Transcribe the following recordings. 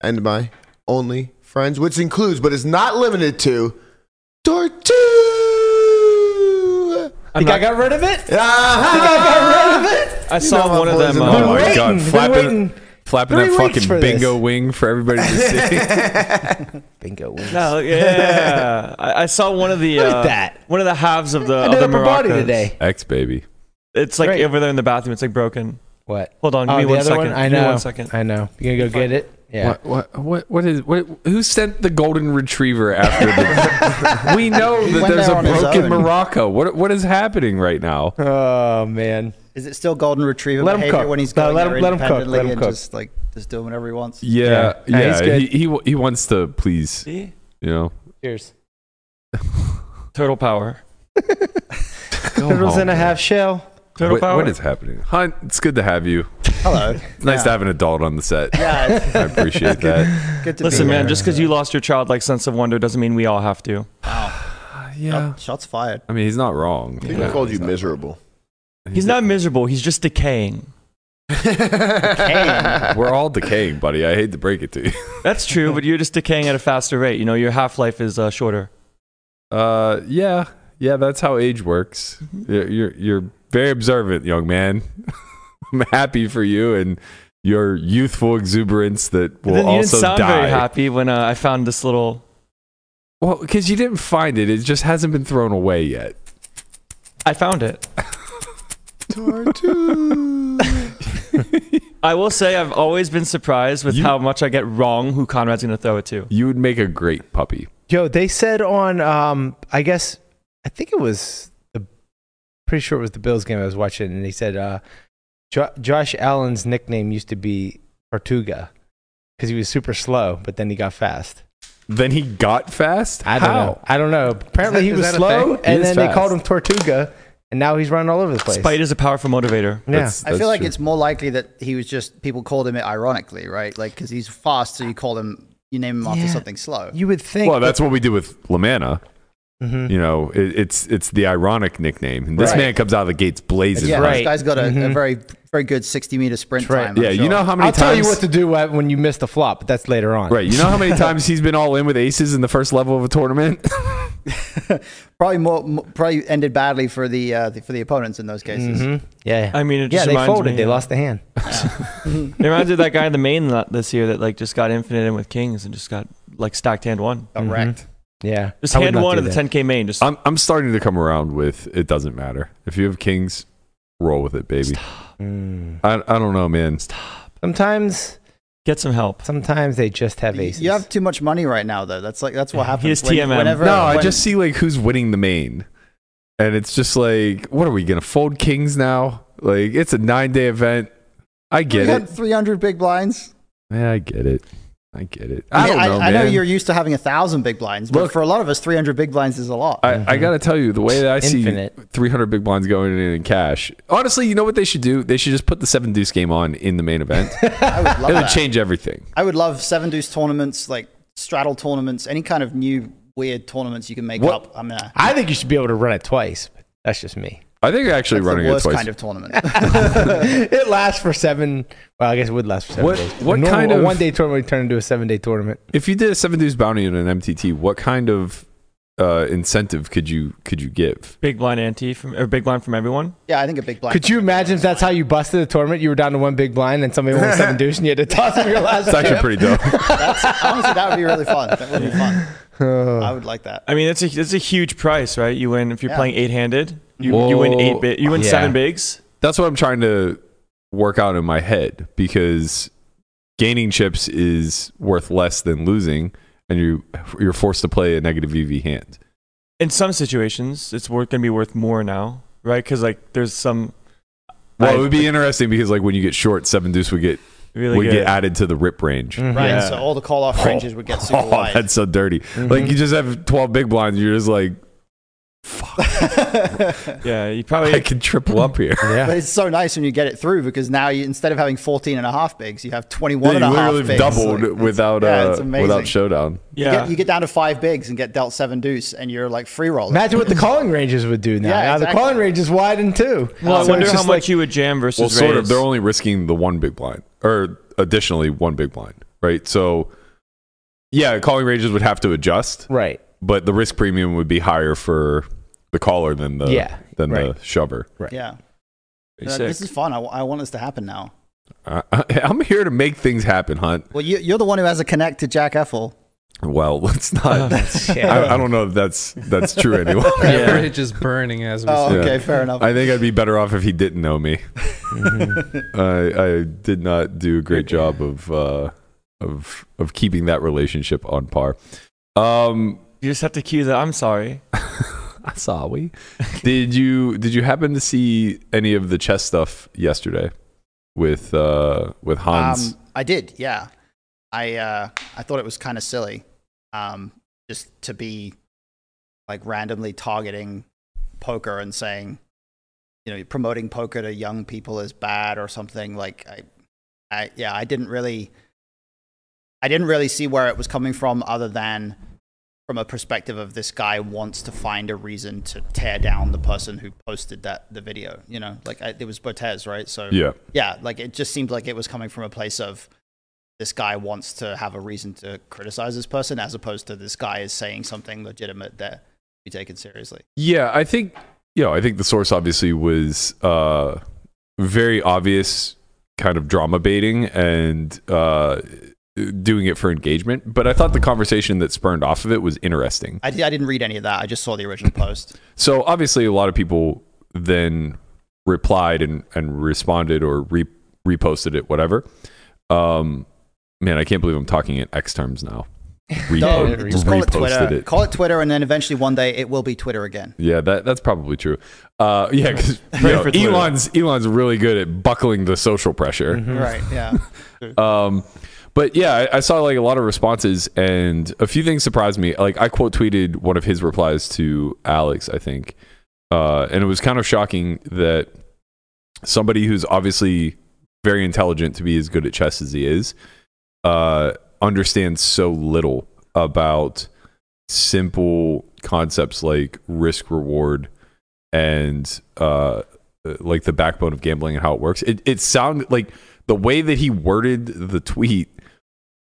and my only friends, which includes, but is not limited to, Tortu. I think I got rid of it. Ah, I got rid of it. I You saw know my one of boys them. in Uh, the Oh my waiting, god, been flapping, waiting flapping three that weeks fucking for bingo this. wing for everybody to see. Bingo wins. no, yeah, I, I saw one of the Look at uh, that. one of the halves of the I of did the upper body maracas. today. X baby. It's like Great. over there in the bathroom. It's like broken. What? Hold on, give Oh, me the one other second. one? I Give me know. one second. I know. You gonna go get it? Yeah. What, what what what is what who sent the golden retriever after the We know that went there's there a on his broken own. Morocco. What what is happening right now? Oh man. Is it still golden retriever Let him behavior cook. when he's No, going let there him- let him cook, independently let him and cook. just like just doing whatever he wants? Yeah, Yeah. yeah. Yeah, he's good. he, he he wants to please, See? you know. Cheers. Turtle power. Go Turtles home, in a man. half shell. Turtle What- power. what is happening? Hunt, it's good to have you. Hello. It's nice to have an adult on the set. Yeah, I appreciate that. good to Listen, be man. here. Just because you lost your childlike sense of wonder doesn't mean we all have to. Wow. yeah. Oh, shots fired. I mean, he's not wrong. People Yeah. called you miserable. He's not miserable. He's just decaying. Decaying. We're all decaying, buddy. I hate to break it to you. That's true, but you're just decaying at a faster rate. You know, your half life is uh, shorter. Uh, yeah, yeah. That's how age works. You're you're, you're very observant, young man. I'm happy for you and your youthful exuberance that will But then you also didn't sound die. very happy when uh, I found this little. Well, because you didn't find it. It just hasn't been thrown away yet. I found it. I will say I've always been surprised with You- how much I get wrong who Conrad's going to throw it to. You would make a great puppy. Yo, they said on um I guess I think it was the pretty sure it was the Bills game I was watching and he said uh jo- Josh Allen's nickname used to be Tortuga because he was super slow, but then he got fast. Then he got fast. I don't How? know. I don't know. Apparently Is he was is that a slow, thing? He and is then they called him Tortuga, and now he's running all over the place. Spite is a powerful motivator. yeah. That's- I feel that's like true. it's more likely that he was just people called him it ironically, right? Like because he's fast, so you call him, you name him after Yeah. something slow. you would think. Well, that's what we do with Lamanna. Mhm. You know, it, it's it's the ironic nickname. And this Right. man comes out of the gates blazing. yeah, right. this guy's got a, a Mhm. very very good sixty meter sprint right. time. I'm Yeah, you know how many times I'll times tell you what to do when you miss the flop, but that's later on. Right. You know how many times he's been all in with aces in the first level of a tournament? probably more, more probably ended badly for the, uh, the for the opponents in those cases. Mhm. Yeah. I mean, it yeah, just they reminds folded. me, they uh, lost the hand. It reminds me of that guy in the main lot this year that like just got infinite in with kings and just got like stacked hand one. Got Mhm. wrecked. Yeah. Just I hand one do of the that. 10k main. Just I'm I'm starting to come around with it doesn't matter. If you have kings, roll with it, baby. Mm. I, I don't know, man. Stop. Sometimes, get some help. sometimes they just have You- aces. You have too much money right now, though. That's like that's what happens. Here's when- TMM. Whenever, No, I just see like who's winning the main. And it's just like, what are we gonna fold kings now? Like it's a nine day event. I get had it. 300 big blinds. Yeah, I get it. I get it. I, I mean, don't I, know, I know you're used to having a thousand big blinds, but Look- for a lot of us, 300 big blinds is a lot. I, I Mhm. gotta tell you, the way that I Infinite. see 300 big blinds going in in cash. Honestly, you know what they should do? They should just put the seven deuce game on in the main event. I would love it would change everything. I would love seven deuce tournaments, like straddle tournaments, any kind of new weird tournaments you can make What- up. I mean, uh, I think you should be able to run it twice. But that's just me. I think actually that's running the it twice. kind of tournament. it lasts for seven. Well, I guess it would last for seven What- days. what normal- kind of- one day tournament would turn into a seven day tournament? if you did a seven deuce bounty in an MTT, what kind of uh, incentive could you could you give? Big blind ante from or big blind from everyone. yeah, I think a big blind. Could you imagine if that's how you busted the tournament? You were down to one big blind, and somebody won seven deuce, and you had to toss them your last. It's actually pretty dope. That's, honestly, that would be really fun. That would be fun. I would like that. I mean, it's a it's a huge price, right? You win if you're Yeah. playing eight handed. You, you win Whoa. eight bit. You win Yeah. seven bigs. That's what I'm trying to work out in my head because gaining chips is worth less than losing, and you you're forced to play a negative EV hand. In some situations, it's worth gonna be worth more now, right? Because like there's some. Well, I- it would be interesting because like when you get short, seven deuce would get Really would good. get added to the rip range. Mm-hmm. Right. Yeah. So all the call off ranges would get super Oh, wide. that's so dirty. Mm-hmm. Like you just have 12 big blinds. You're just like, Yeah, you probably I can triple up here. yeah. But it's so nice when you get it through because now you instead of having 14 and a half bigs, you have 21 Yeah, and you a half literally bigs. doubled Like, without yeah, uh, without showdown. You, yeah. get, you get down to five bigs and get dealt seven deuce, and you're like free rolling. Imagine what the calling ranges would do now. Yeah, now exactly. the calling range is widened too. well, I wonder how much like- you would jam versus Well, sort of. They're only risking the one big blind, or additionally one big blind, right? So, yeah, calling ranges would have to adjust, right. but the risk premium would be higher for the caller than the Yeah, than right. the shover. Yeah. Uh, this is fun. I, I want this to happen now. I, I, I'm here to make things happen, Hunt. Well, you, you're the one who has a connect to Jack Effel. Well, let's not. Yeah. I, I don't know if that's that's true anymore. Yeah. Bridge is burning as we Oh, speak. okay, fair enough. I think I'd be better off if he didn't know me. Mm-hmm. I, I did not do a great job of uh, of of keeping that relationship on par. Um, you just have to cue the I'm sorry. sorry. did you did you happen to see any of the chess stuff yesterday with uh, with Hans? Um, I did, yeah. I uh, I thought it was kind of silly, um, just to be like randomly targeting poker and saying, you know, promoting poker to young people is bad or something. Like I, I yeah, I didn't really, I didn't really see where it was coming from, other than from a perspective of this guy wants to find a reason to tear down the person who posted that the video. You know, like I, it was Botez, right? So yeah, yeah, like it just seemed like it was coming from a place of this guy wants to have a reason to criticize this person, as opposed to this guy is saying something legitimate that be taken seriously. yeah. I think you know. I think the source obviously was uh, very obvious, kind of drama baiting and. Uh, doing it for engagement but i thought the conversation that spurned off of it was interesting I, I didn't read any of that. I just saw the original post. So obviously, a lot of people then replied and, and responded or re- reposted it, whatever. Um, man, I can't believe I'm talking in X terms now. Re- No, Yeah, just call it reposted Twitter. it. Call it Twitter, and then eventually one day it will be Twitter again. Yeah, that that's probably true. Uh, yeah, because Pray for Twitter. Elon's Elon's really good at buckling the social pressure. Mm-hmm. Right? Yeah. Um, but yeah, I, I saw like a lot of responses, and a few things surprised me. Like I quote tweeted one of his replies to Alex, I think, uh, and it was kind of shocking that somebody who's obviously very intelligent to be as good at chess as he is, uh, understands so little about simple concepts like risk reward and uh, like the backbone of gambling and how it works. It it sounded like the way that he worded the tweet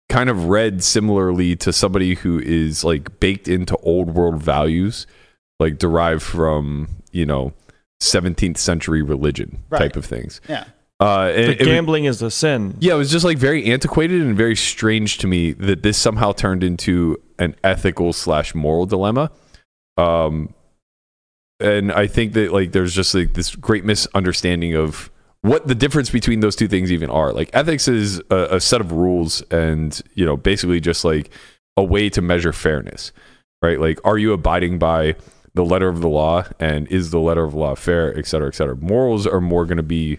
kind of read similarly to somebody who is like baked into old world values, like derived from you know 17th century religion Right. type of things. Yeah. Uh, and The gambling is a sin. yeah, it was just like very antiquated and very strange to me that this somehow turned into an ethical slash moral dilemma. Um, and I think that like there's just like this great misunderstanding of what the difference between those two things even are. Like ethics is a, a set of rules and you know basically just like a way to measure fairness, right? Like are you abiding by the letter of the law and is the letter of the law fair, et cetera, et cetera. Morals are more going to be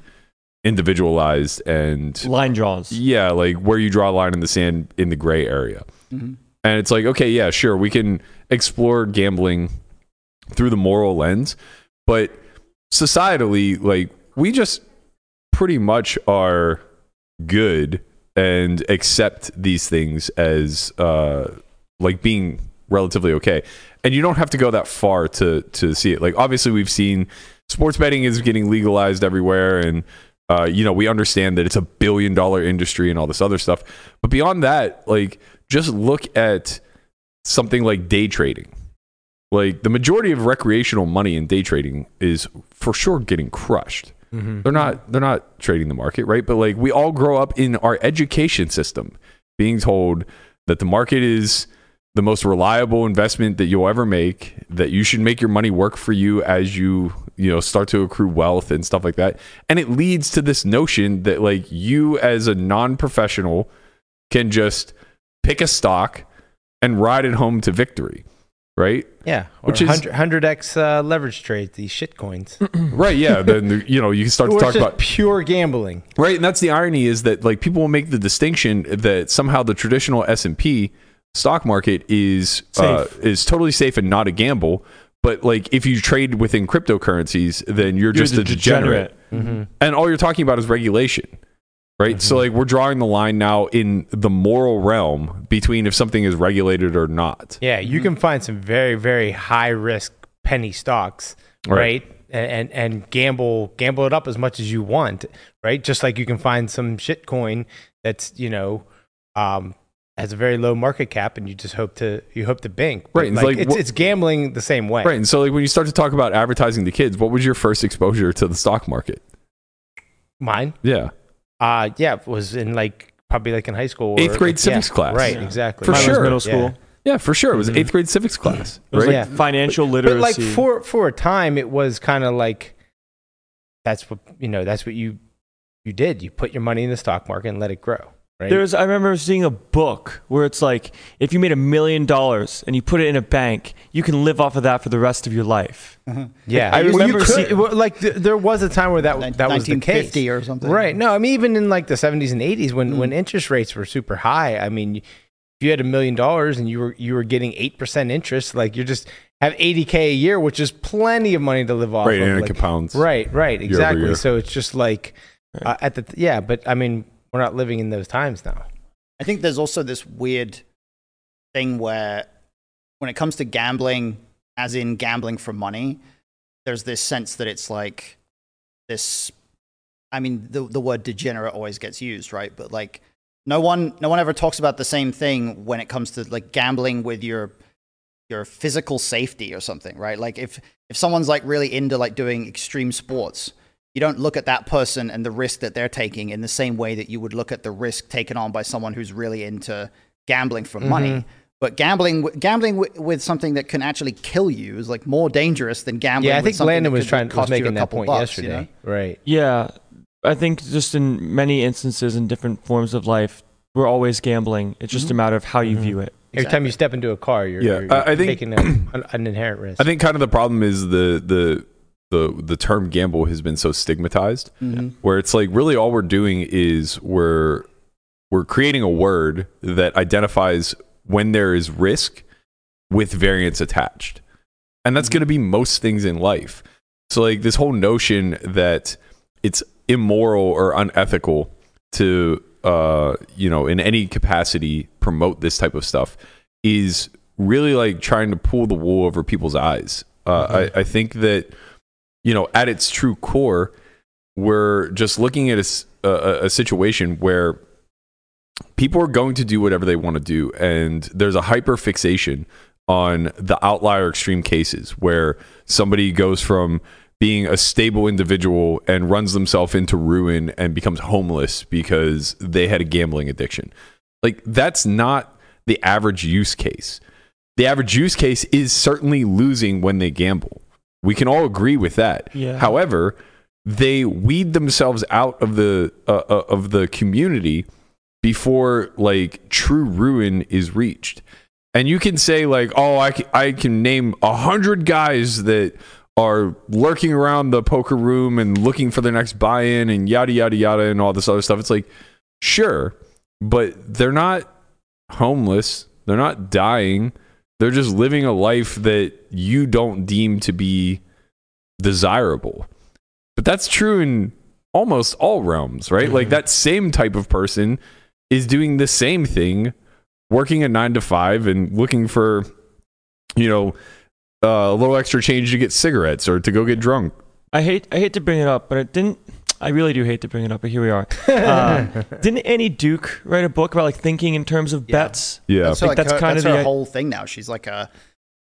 individualized and Line draws. yeah, like where you draw a line in the sand in the gray area. Mhm. And it's like, okay, yeah, sure, we can explore gambling through the moral lens, but societally, like we just pretty much are good and accept these things as uh like being relatively okay. And you don't have to go that far to to see it. Like obviously we've seen sports betting is getting legalized everywhere and uh, you know, we understand that it's a billion dollar industry and all this other stuff. But beyond that, like, just look at something like day trading. Like, the majority of recreational money in day trading is for sure getting crushed. Mm-hmm. They're not they're not trading the market, right? But like we all grow up in our education system being told that the market is the most reliable investment that you'll ever make, that you should make your money work for you as you, you know, start to accrue wealth and stuff like that. And it leads to this notion that like you as a non-professional can just pick a stock and ride it home to victory. Right? Yeah, Which which is- is hundred x uh, leverage trades, these shit coins. right. Yeah. Then you know you can start to talk about pure gambling. Right, and that's the irony is that like people will make the distinction that somehow the traditional S and P stock market is uh, is totally safe and not a gamble. But like if you trade within cryptocurrencies, then you're, You're just a degenerate, Mm-hmm. and all you're talking about is regulation. Right, so Mhm. like we're drawing the line now in the moral realm between if something is regulated or not. Yeah, you can find some very very high risk penny stocks, Right. right? And, and and gamble gamble it up as much as you want, right? Just like you can find some shit coin that's you know um, has a very low market cap, and you just hope to you hope to bank. But, Right, it's like, like it's, wh- it's gambling the same way. Right, and so like when you start to talk about advertising to kids, what was your first exposure to the stock market? Mine, Yeah, uh, yeah, it was in like probably like in high school, or- Eighth grade yeah, civics class. Right, Yeah. exactly. For Mine was sure. middle school. Yeah. yeah, for sure. It was Mhm. eighth grade civics class. It was right? like Yeah. financial but literacy. like for for a time it was kind of like that's what you know that's what you you did you put your money in the stock market and let it grow right There's, I remember seeing a book where it's like, if you made a million dollars and you put it in a bank, you can live off of that for the rest of your life. yeah I Well, you remember could- see- well, like th- there was a time where that Nin- that was the case 1950 or something. right no i mean even in like the 70s and 80s when Mm. when interest rates were super high i mean if you had a million dollars and you were you were getting 8% interest like you're just have 80k a year which is plenty of money to live off right, of and it like- compounds. Right, right, exactly. year. So it's just like Right. uh, at the yeah, but I mean, we're not living in those times now. I think there's also this weird thing where when it comes to gambling, as in gambling for money, there's this sense that it's like this. I mean, the, the word degenerate always gets used, right? But like, no one, no one ever talks about the same thing when it comes to like gambling with your your physical safety or something, right? Like if if someone's like really into like doing extreme sports, you don't look at that person and the risk that they're taking in the same way that you would look at the risk taken on by someone who's really into gambling for money. Mhm. But gambling, gambling w- with something that can actually kill you is like more dangerous than gambling. yeah, I with think something Landon was trying to cost you a that couple point bucks, you yesterday. know? Right. Yeah, I think just in many instances in different forms of life, we're always gambling. It's just a matter of how you Mhm. view it. Every time you step into a car, you're, Yeah, you're, I- I think- taking a, an, an inherent risk. I think kind of the problem is the the the the term gamble has been so stigmatized Mhm. where it's like really all we're doing is we're we're creating a word that identifies when there is risk with variance attached. And that's going to be most things in life. So like this whole notion that it's immoral or unethical to uh you know in any capacity promote this type of stuff is really like trying to pull the wool over people's eyes. Uh, I, I think that you know at its true core, we're just looking at a situation where people are going to do whatever they want to do, and there's a hyper fixation on the outlier extreme cases where somebody goes from being a stable individual and runs themselves into ruin and becomes homeless because they had a gambling addiction. Like that's not the average use case. The average use case is certainly losing when they gamble. We can all agree with that. Yeah. However, they weed themselves out of the uh, uh, of the community before like true ruin is reached. And you can say like, "Oh, I can, I can name a hundred guys that are lurking around the poker room and looking for their next buy-in and yada yada yada and all this other stuff." It's like, sure, but they're not homeless. They're not dying. They're just living a life that you don't deem to be desirable. But that's true in almost all realms, right? Like Mhm. that same type of person is doing the same thing, working a nine to five and looking for, you know, uh, a little extra change to get cigarettes or to go get drunk. I hate I hate to bring it up, but it didn't. I really do hate to bring it up, but here we are. Uh, didn't Annie Duke write a book about like thinking in terms of Yeah. bets? Yeah. That's, her, like, that's her, kind that's of her the- whole thing now. She's like a,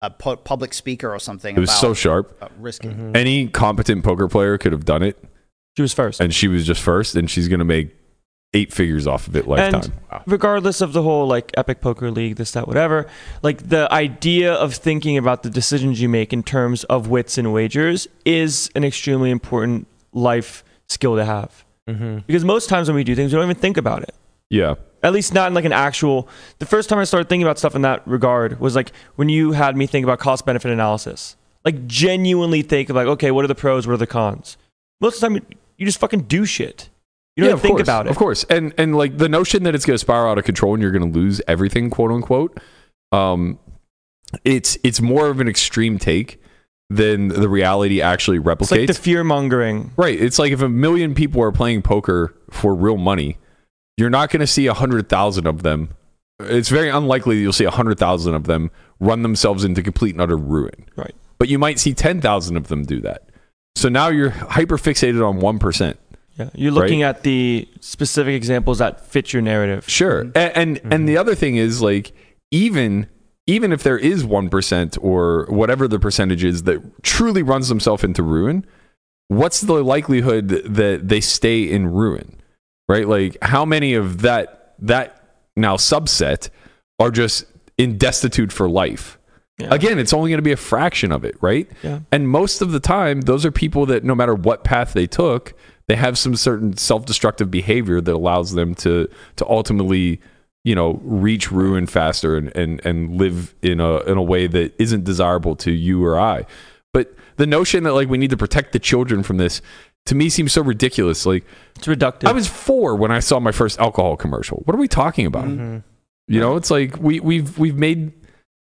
a pu- public speaker or something. It was about, so sharp. about risking. Mhm. Any competent poker player could have done it, She was first. and she was just first, and she's going to make eight figures off of it lifetime. regardless of the whole like epic poker league this that whatever like the idea of thinking about the decisions you make in terms of wits and wagers is an extremely important life skill to have Mhm. because most times when we do things we don't even think about it Yeah. At least not in like an actual. The first time I started thinking about stuff in that regard was like when you had me think about cost benefit analysis. Like genuinely think of like, okay, what are the pros? What are the cons? Most of the time, you just fucking do shit. You don't yeah, think course, about it. Of course. And and like the notion that it's going to spiral out of control and you're going to lose everything, quote unquote, um, it's it's more of an extreme take than the reality actually replicates. It's like the fear mongering. right. It's like if a million people are playing poker for real money, you're not going to see a hundred thousand of them. It's very unlikely that you'll see a hundred thousand of them run themselves into complete and utter ruin. Right. But you might see ten thousand of them do that. So now you're hyper fixated on one percent. Yeah, you're looking at the specific examples that fit your narrative. Sure. Mm-hmm. And and, and the other thing is like even even if there is 1% or whatever the percentage is that truly runs themselves into ruin, what's the likelihood that they stay in ruin? Right? Like how many of that that now subset are just in destitute for life? Yeah. Again, it's only going to be a fraction of it, right? Yeah. And most of the time, those are people that no matter what path they took, they have some certain self-destructive behavior that allows them to to ultimately, you know, reach ruin faster and and, and live in a in a way that isn't desirable to you or I. But the notion that like we need to protect the children from this to me seems so ridiculous. Like It's reductive. I was 4 when I saw my first alcohol commercial. What are we talking about? Mm-hmm. You know, it's like we we've we've made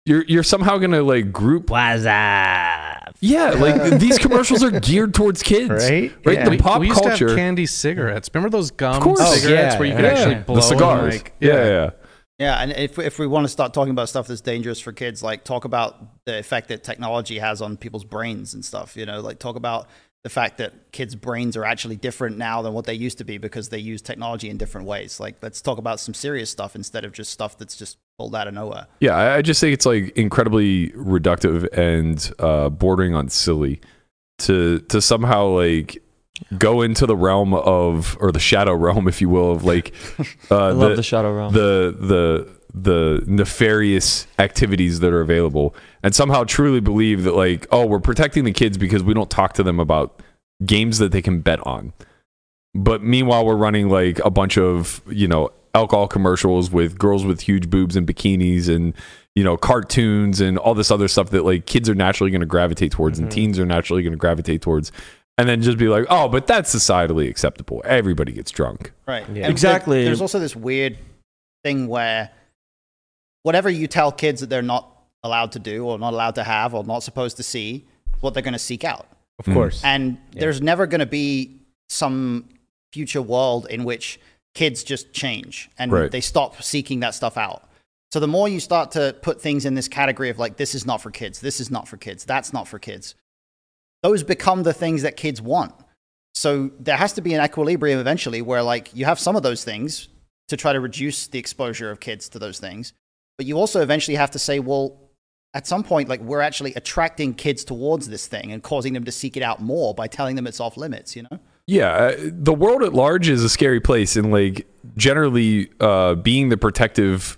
you're you're somehow going to like group What's up? yeah, like these commercials are geared towards kids, Right? Right, Yeah. the pop we used to culture. have candy cigarettes. Remember those gum Of course. Oh, cigarettes yeah, where you could yeah. actually Yeah, blow the cigars. like- yeah, yeah, yeah. Yeah, and if if we want to start talking about stuff that's dangerous for kids, like talk about the effect that technology has on people's brains and stuff. You know, like talk about the fact that kids' brains are actually different now than what they used to be because they use technology in different ways. Like, let's talk about some serious stuff instead of just stuff that's just pulled out of nowhere. Yeah, I, I just think it's like incredibly reductive and uh, bordering on silly to to somehow like go into the realm of or the shadow realm, if you will, of like uh, I love the, shadow realm. the the the nefarious activities that are available and somehow truly believe that like oh we're protecting the kids because we don't talk to them about games that they can bet on but meanwhile we're running like a bunch of you know alcohol commercials with girls with huge boobs and bikinis and you know cartoons and all this other stuff that like kids are naturally going to gravitate towards and mm-hmm. teens are naturally going to gravitate towards and then just be like oh but that's societally acceptable everybody gets drunk Right. Yeah. Exactly. there's also this weird thing where whatever you tell kids that they're not allowed to do or not allowed to have or not supposed to see, what they're going to seek out. Of course. Mm. And there's never going to be some future world in which kids just change and Right. they stop seeking that stuff out. So the more you start to put things in this category of like, this is not for kids, this is not for kids, that's not for kids, those become the things that kids want. So there has to be an equilibrium eventually where like you have some of those things to try to reduce the exposure of kids to those things. But you also eventually have to say, well, at some point, like we're actually attracting kids towards this thing and causing them to seek it out more by telling them it's off limits, you know? Yeah, uh, the world at large is a scary place, and like generally, uh, being the protective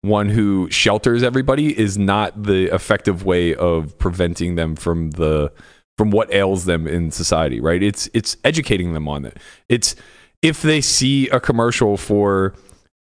one who shelters everybody is not the effective way of preventing them from the from what ails them in society. Right? It's it's educating them on it. It's if they see a commercial for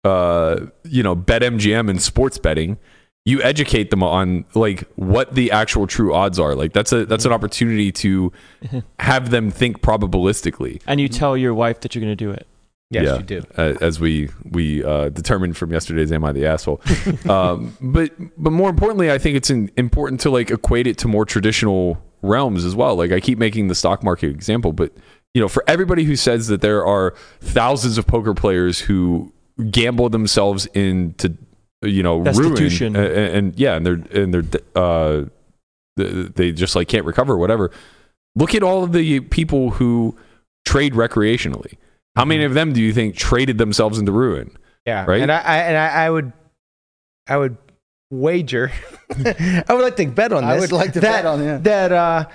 uh, you know BetMGM and sports betting. You educate them on like what the actual true odds are. Like that's a that's an opportunity to have them think probabilistically. and you tell your wife that you're going to do it. yes, yeah. you do. uh, as we we uh, determined from yesterday's "Am I the Asshole?" um, but but more importantly, I think it's in, important to like equate it to more traditional realms as well. Like I keep making the stock market example, but you know, for everybody who says that there are thousands of poker players who gamble themselves into you know Destitution. ruin, and, and yeah, and they're and they're uh, they- they just like can't recover, or whatever. Look at all of the people who trade recreationally. How many of them do you think traded themselves into ruin? Yeah, Right? And I, I and I, I would, I would wager. I would like to bet on this. I would like to that, bet on, yeah. that uh,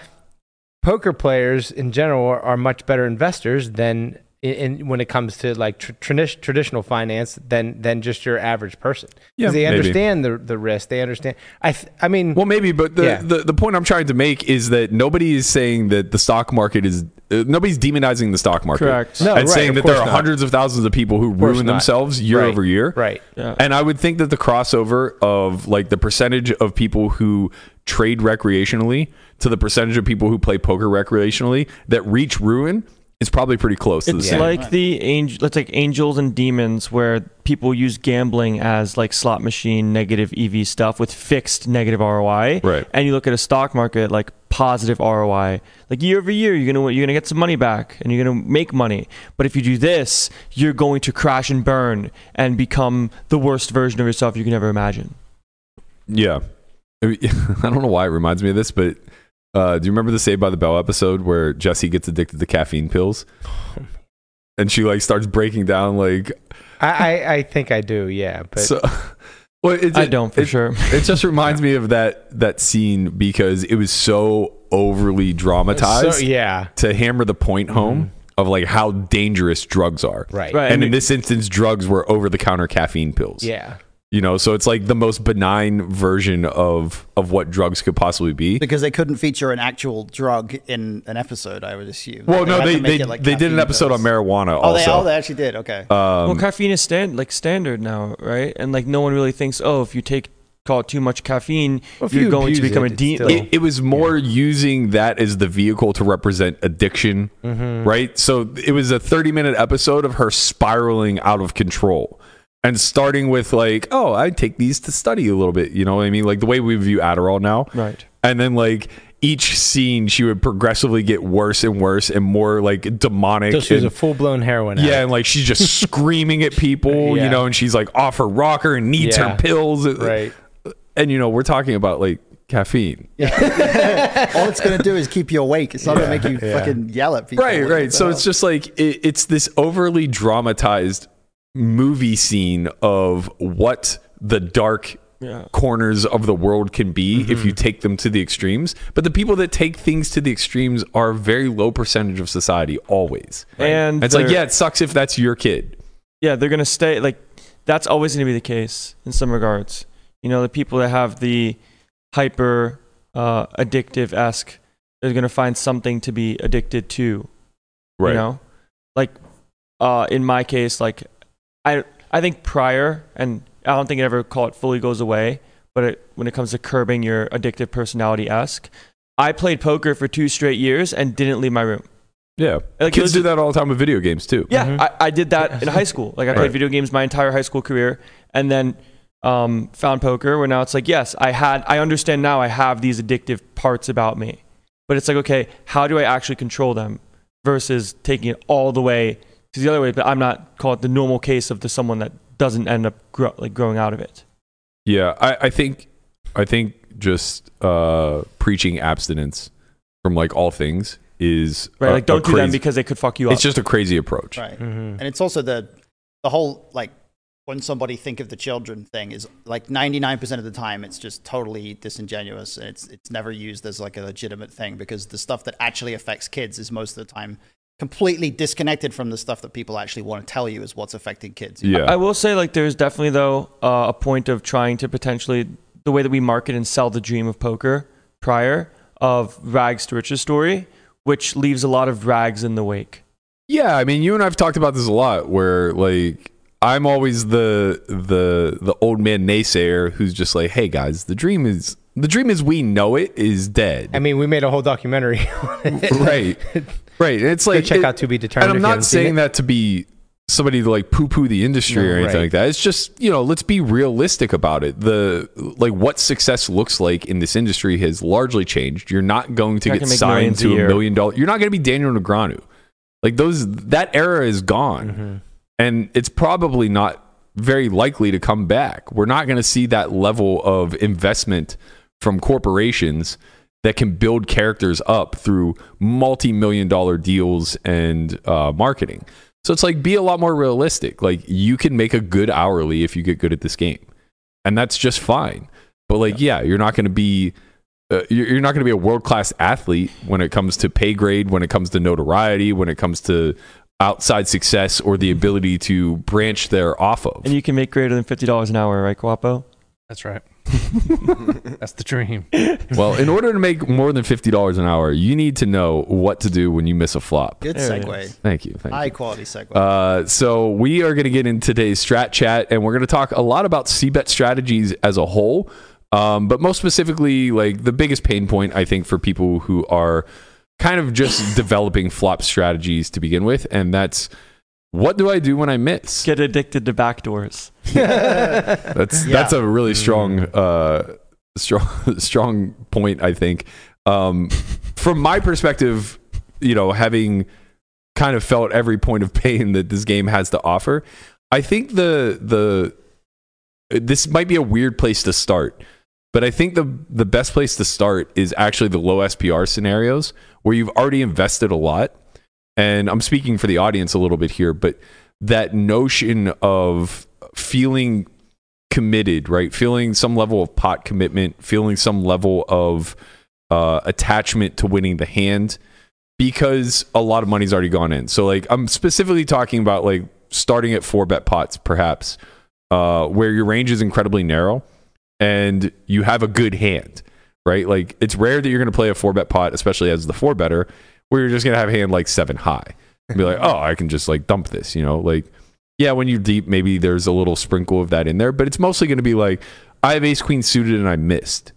poker players in general are, are much better investors than in, in when it comes to like tr- tradi- traditional finance than than just your average person. Yeah, they maybe. understand the the risk. They understand. I th- I mean, Well, maybe, but the, Yeah. the the point I'm trying to make is that nobody is saying that the stock market is uh, nobody's demonizing the stock market. Correct. No, and right, saying that there are not. hundreds of thousands of people who course ruin not. themselves year Right. over year. right. Yeah. And I would think that the crossover of like the percentage of people who trade recreationally to the percentage of people who play poker recreationally that reach ruin is probably pretty close to the It's same. like the angel. Let's like angels and demons, where people use gambling as like slot machine negative EV stuff with fixed negative ROI. Right. And you look at a stock market like positive ROI. Like year over year, you're gonna you're gonna get some money back and you're gonna make money. But if you do this, you're going to crash and burn and become the worst version of yourself you can ever imagine. Yeah. I don't know why it reminds me of this, but uh, do you remember the Saved by the Bell episode where Jesse gets addicted to caffeine pills? And she like starts breaking down like I, I I think I do. Yeah, but so. Well, it, I it- don't for it- sure. It just reminds me of that that scene because it was so overly dramatized so, yeah, to hammer the point home of like how dangerous drugs are. right. Right. And And in this instance, drugs were over the counter caffeine pills. Yeah. You know, so it's like the most benign version of of what drugs could possibly be. because they couldn't feature an actual drug in an episode. I would assume. Well, no, had they they, like they did an episode pills. on marijuana Oh, they, also. oh, they actually did. Okay. um, well, caffeine is stand like standard now, right? And like no one really thinks, oh, if you take call it too much caffeine, Well, if you're you going to become it, a demon. it, it was more using that as the vehicle to represent addiction, Mm-hmm. right? So it was a 30 minute episode of her spiraling out of control and starting with like, oh, I take these to study a little bit, you know what I mean? Like the way we view Adderall now. Right. And then like each scene, she would progressively get worse and worse and more like demonic. So she was and- a full blown heroin. yeah, addict. and like she's just screaming at people, Yeah. you know, and she's like off her rocker and needs Yeah. her pills. right. And you know, we're talking about like caffeine. All it's gonna do is keep you awake. It's not gonna make you yeah. fucking yell at people. Right, right. So it's just like it, it's this overly dramatized movie scene of what the dark Yeah. corners of the world can be if Mm-hmm. you take them to the extremes. But the people that take things to the extremes are a very low percentage of society always. And It's like, yeah, it sucks if that's your kid. yeah, they're gonna stay like that's always gonna be the case in some regards. You know, the people that have the hyper uh, addictive esque, they're gonna find something to be addicted to. Right. You know, like uh, in my case, like I I think prior, and I don't think it ever call it fully goes away, but it, when it comes to curbing your addictive personality esque, I played poker for two straight years and didn't leave my room. Yeah. Like, Kids those- do that all the time with video games too. Yeah, Mhm. I, I did that in high school. Like I played Right. video games my entire high school career, and then um, found poker. Where now it's like, yes, I had. I understand now. I have these addictive parts about me, but it's like, okay, how do I actually control them versus taking it all the way to the other way? But I'm not call it the normal case of the someone that doesn't end up grow, like growing out of it. Yeah, I, I think I think just uh, preaching abstinence from like all things is Right? a- like don't do them because they could fuck you up. it's just a crazy approach. right. Mhm. And it's also the the whole like when somebody think of the children thing is like 99% of the time it's just totally disingenuous and it's it's never used as like a legitimate thing because the stuff that actually affects kids is most of the time completely disconnected from the stuff that people actually want to tell you is what's affecting kids. Yeah, I will say, like, there's definitely though uh, a point of trying to potentially the way that we market and sell the dream of poker prior of rags to riches story, which leaves a lot of rags in the wake. yeah. I mean, you and I've talked about this a lot. Where like I'm always the the the old man naysayer who's just like, hey guys, the dream is the dream is we know it is dead. I mean, we made a whole documentary. right, right. And it's Go like check it- out to be determined. and I'm not saying that to be somebody to like poo poo the industry No, or anything right. like that. It's just, you know, let's be realistic about it. The like what success looks like in this industry has largely changed. You're not going to Not get signed to a year. million dollar. You're not going to be Daniel Negreanu. Like those that era is gone. Mhm. And it's probably not very likely to come back. We're not going to see that level of investment from corporations that can build characters up through multi-million dollar deals and uh, marketing. So it's like be a lot more realistic. Like you can make a good hourly if you get good at this game, and that's just fine. But like, yeah, you're not going to be uh, you're you're not going to be a world class athlete when it comes to pay grade, when it comes to notoriety, when it comes to outside success or the ability to branch there off of. And you can make greater than fifty dollars an hour, right, Guapo? That's right. That's the dream. well, in order to make more than fifty dollars an hour, you need to know what to do when you miss a flop. Good There it segue. is. Thank you. Thank you. High quality segue. Uh, so we are going to get into today's strat chat, and we're going to talk a lot about CBET strategies as a whole, um, but most specifically, like the biggest pain point I think for people who are kind of just developing flop strategies to begin with, and that's what do I do when I miss? Get addicted to backdoors. That's Yeah. that's a really strong uh strong strong point I think. Um from my perspective, you know, having kind of felt every point of pain that this game has to offer, I think the the this might be a weird place to start. But I think the the best place to start is actually the low SPR scenarios where you've already invested a lot. And I'm speaking for the audience a little bit here, but that notion of feeling committed, right? Feeling some level of pot commitment, feeling some level of uh, attachment to winning the hand because a lot of money's already gone in. So, like, I'm specifically talking about like starting at four bet pots, perhaps, uh, where your range is incredibly narrow and you have a good hand, right? Like, it's rare that you're going to play a four bet pot, especially as the four better, where you're just going to have a hand like seven high and be like, oh, I can just like dump this, you know? Like, yeah, when you're deep, maybe there's a little sprinkle of that in there, but it's mostly going to be like, I have ace queen suited and I missed.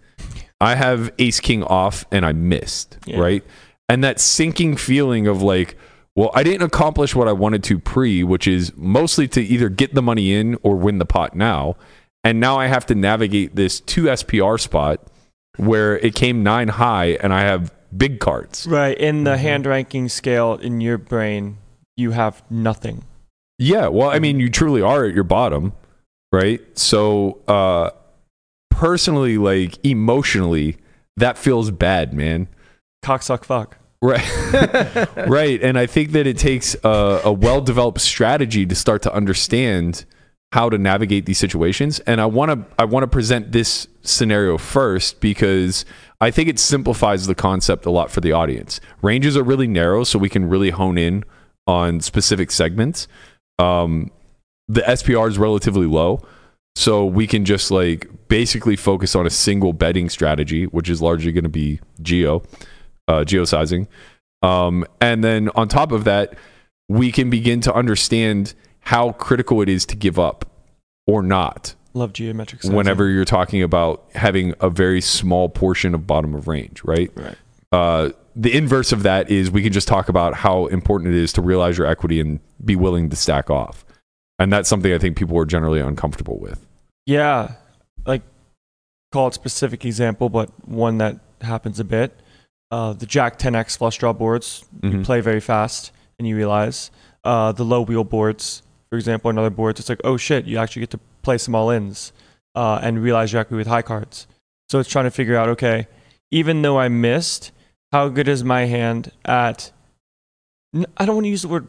I have ace king off and I missed, Yeah. right? And that sinking feeling of like, well, I didn't accomplish what I wanted to pre, which is mostly to either get the money in or win the pot now. And now I have to navigate this two SPR spot where it came nine high and I have big cards. Right. In the mm-hmm. hand ranking scale in your brain, you have nothing. Yeah, well, I mean, you truly are at your bottom, right? So, uh, personally, like emotionally, that feels bad, man. Cocksuck fuck. Right, right. And I think that it takes a, a well-developed strategy to start to understand how to navigate these situations. And I want to I want to present this scenario first because I think it simplifies the concept a lot for the audience. Ranges are really narrow, so we can really hone in on specific segments. Um, the SPR is relatively low, so we can just like basically focus on a single betting strategy, which is largely going to be geo, uh, geo sizing. Um, and then on top of that, we can begin to understand how critical it is to give up or not Love geometric sizing. whenever you're talking about having a very small portion of bottom of range, right? Right. Uh, the inverse of that is we can just talk about how important it is to realize your equity and be willing to stack off. And that's something I think people are generally uncomfortable with. Yeah. Like, call it specific example, but one that happens a bit. Uh, the Jack 10X flush draw boards, you Mhm. play very fast and you realize. Uh, the low wheel boards, for example, and other boards, it's like, oh shit, you actually get to play some all ins uh, and realize your equity with high cards. So it's trying to figure out, okay, even though I missed, how good is my hand at. I don't want to use the word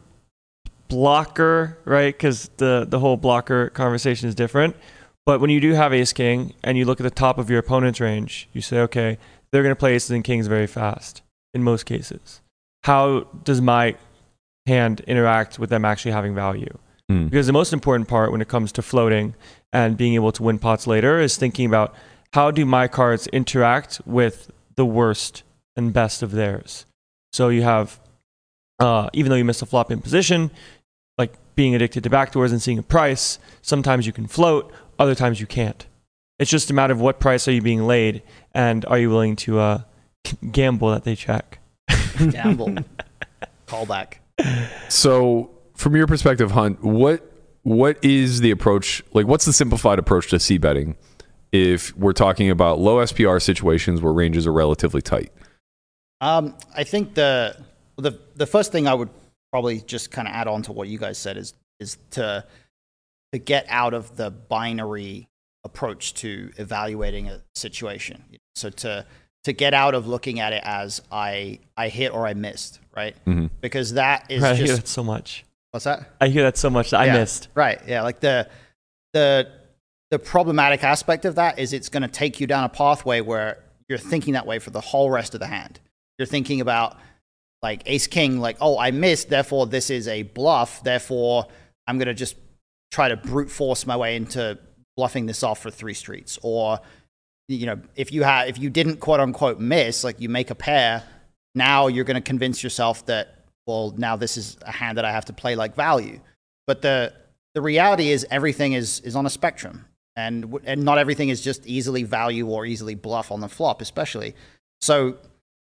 blocker, right? Because the, the whole blocker conversation is different. But when you do have ace king and you look at the top of your opponent's range, you say, okay, they're going to play aces and kings very fast in most cases. How does my hand interact with them actually having value? Mm. Because the most important part when it comes to floating and being able to win pots later is thinking about how do my cards interact with the worst and best of theirs. So you have, uh, even though you miss a flop in position, like being addicted to backdoors and seeing a price, sometimes you can float, other times you can't. It's just a matter of what price are you being laid and are you willing to uh, gamble that they check. Gamble. Callback. So, from your perspective, Hunt, what what is the approach? Like, what's the simplified approach to c betting if we're talking about low SPR situations where ranges are relatively tight? Um, I think the the the first thing I would probably just kind of add on to what you guys said is is to to get out of the binary approach to evaluating a situation. So to to get out of looking at it as I I hit or I missed, right? Mhm. Because that is Right, I hear just that so much. what's that? I hear that so much that I missed. Right. Yeah. Like the the the problematic aspect of that is it's going to take you down a pathway where you're thinking that way for the whole rest of the hand. You're thinking about like ace king, like, oh, I missed, therefore this is a bluff, therefore I'm going to just try to brute force my way into bluffing this off for three streets. Or, you know, if you have, if you didn't quote unquote miss, like you make a pair, now you're going to convince yourself that, well, now this is a hand that I have to play like value. But the, the reality is everything is, is on a spectrum and, and not everything is just easily value or easily bluff on the flop, especially. So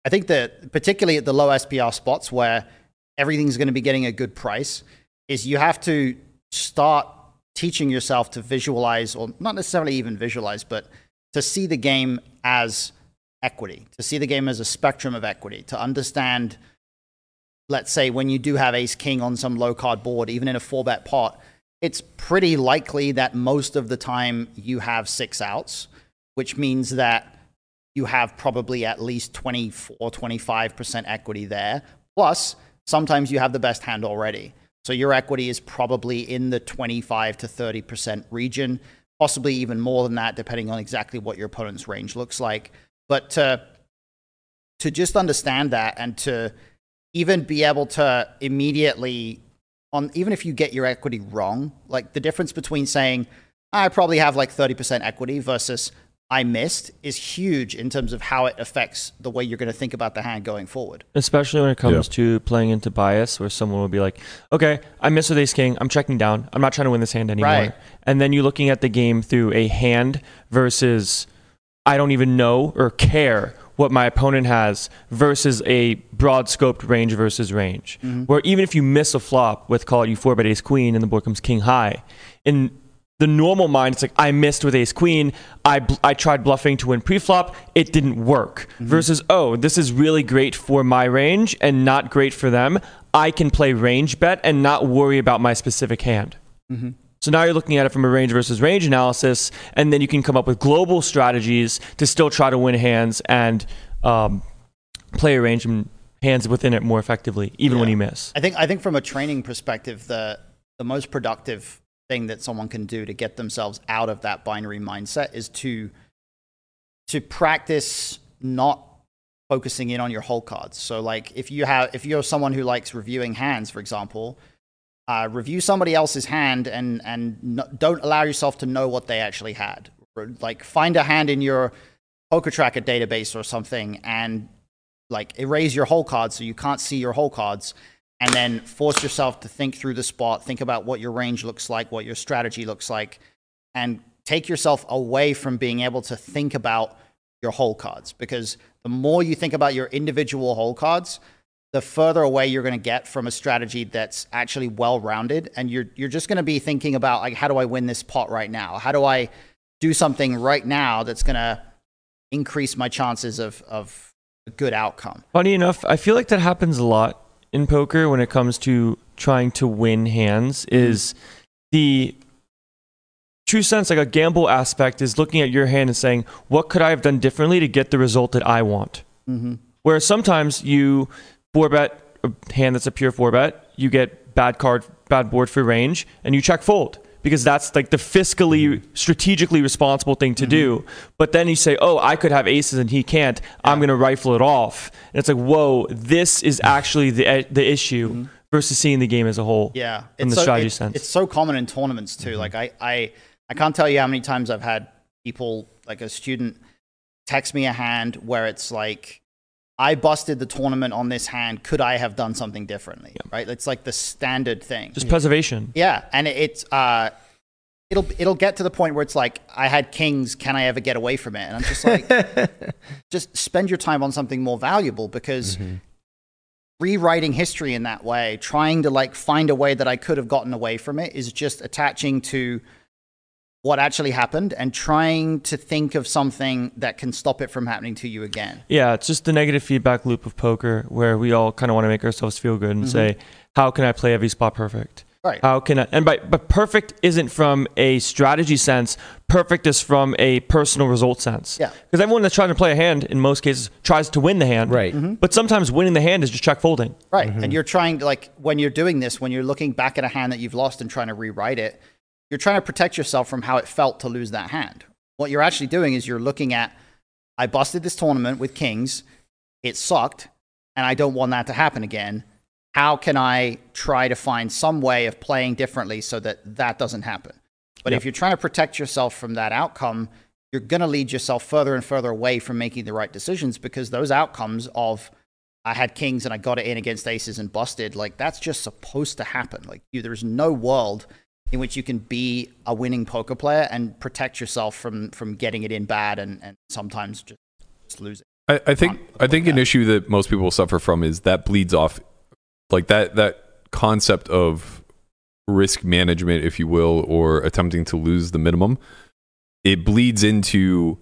I think that particularly at the low SPR spots where everything's going to be getting a good price, is you have to start teaching yourself to visualize, or not necessarily even visualize, but to see the game as equity, to see the game as a spectrum of equity, to understand, let's say, when you do have ace king on some low card board, even in a four bet pot, it's pretty likely that most of the time you have six outs, which means that you have probably at least 24, 25% equity there. Plus, sometimes you have the best hand already. So your equity is probably in the 25 to 30% region, possibly even more than that, depending on exactly what your opponent's range looks like. But to, to just understand that and to even be able to immediately on even if you get your equity wrong, like the difference between saying I probably have like 30% equity versus I missed is huge in terms of how it affects the way you're going to think about the hand going forward. Especially when it comes to playing into bias, where someone will be like, okay, I missed with ace king. I'm checking down. I'm not trying to win this hand anymore. Right. And then you're looking at the game through a hand versus I don't even know or care what my opponent has versus a broad scoped range versus range. Mm-hmm. Where even if you miss a flop with call it you four bet ace queen and the board comes king high, in the normal mind, it's like I missed with ace queen. I bl- I tried bluffing to win preflop. It didn't work. Versus oh, this is really great for my range and not great for them. I can play range bet and not worry about my specific hand. So now you're looking at it from a range versus range analysis, and then you can come up with global strategies to still try to win hands and um, play a range and hands within it more effectively, even when you miss. I think I think from a training perspective, the the most productive thing that someone can do to get themselves out of that binary mindset is to to practice not focusing in on your hole cards. So like if you have if you're someone who likes reviewing hands, for example, uh, review somebody else's hand and and no, don't allow yourself to know what they actually had. Like find a hand in your poker tracker database or something and like erase your hole cards so you can't see your hole cards and then force yourself to think through the spot think about what your range looks like what your strategy looks like and take yourself away from being able to think about your hole cards. Because the more you think about your individual hole cards the further away you're going to get from a strategy that's actually well rounded and you're you're just going to be thinking about like how do I win this pot right now? How do I do something right now that's going to increase my chances of of a good outcome? Funny enough, I feel like that happens a lot in poker when it comes to trying to win hands. Is the true sense like a gamble aspect is looking at your hand and saying, "What could I have done differently to get the result that I want?" mm-hmm. Whereas sometimes you four bet a hand that's a pure four bet, you get bad card, bad board for range, and you check fold because that's like the fiscally, mm-hmm. strategically responsible thing to do. Mm-hmm. But then you say, oh, I could have aces and he can't. I'm going to rifle it off. And it's like, whoa, this is mm-hmm. actually the the issue versus seeing the game as a whole. Yeah, in the so, strategy it- sense. It's so common in tournaments too. Like I, I, I can't tell you how many times I've had people, like a student, text me a hand where it's like, I busted the tournament on this hand. Could I have done something differently? Right? It's like the standard thing. Just preservation. Yeah, and it- it's uh, it'll it'll get to the point where it's like I had kings. Can I ever get away from it? And I'm just like, just spend your time on something more valuable because rewriting history in that way, trying to like find a way that I could have gotten away from it, is just attaching to what actually happened and trying to think of something that can stop it from happening to you again. Yeah, it's just the negative feedback loop of poker where we all kind of want to make ourselves feel good and mm-hmm. say, how can I play every spot perfect? Right. How can I? And by but perfect isn't from a strategy sense. Perfect is from a personal result sense. Yeah. Because everyone that's trying to play a hand, in most cases, tries to win the hand. Right. Mm-hmm. But sometimes winning the hand is just check folding. Right. And mm-hmm. you're trying to like when you're doing this, when you're looking back at a hand that you've lost and trying to rewrite it, you're trying to protect yourself from how it felt to lose that hand. What you're actually doing is you're looking at I busted this tournament with kings. It sucked. and I don't want that to happen again. How can I try to find some way of playing differently so that that doesn't happen? But if you're trying to protect yourself from that outcome, you're going to lead yourself further and further away from making the right decisions because those outcomes of I had kings and I got it in against aces and busted, like that's just supposed to happen. Like you, there's no world in which you can be a winning poker player and protect yourself from from getting it in bad and, and sometimes just, just losing. I, I think I think an issue that most people suffer from is that bleeds off, like that that concept of risk management, if you will, or attempting to lose the minimum. It bleeds into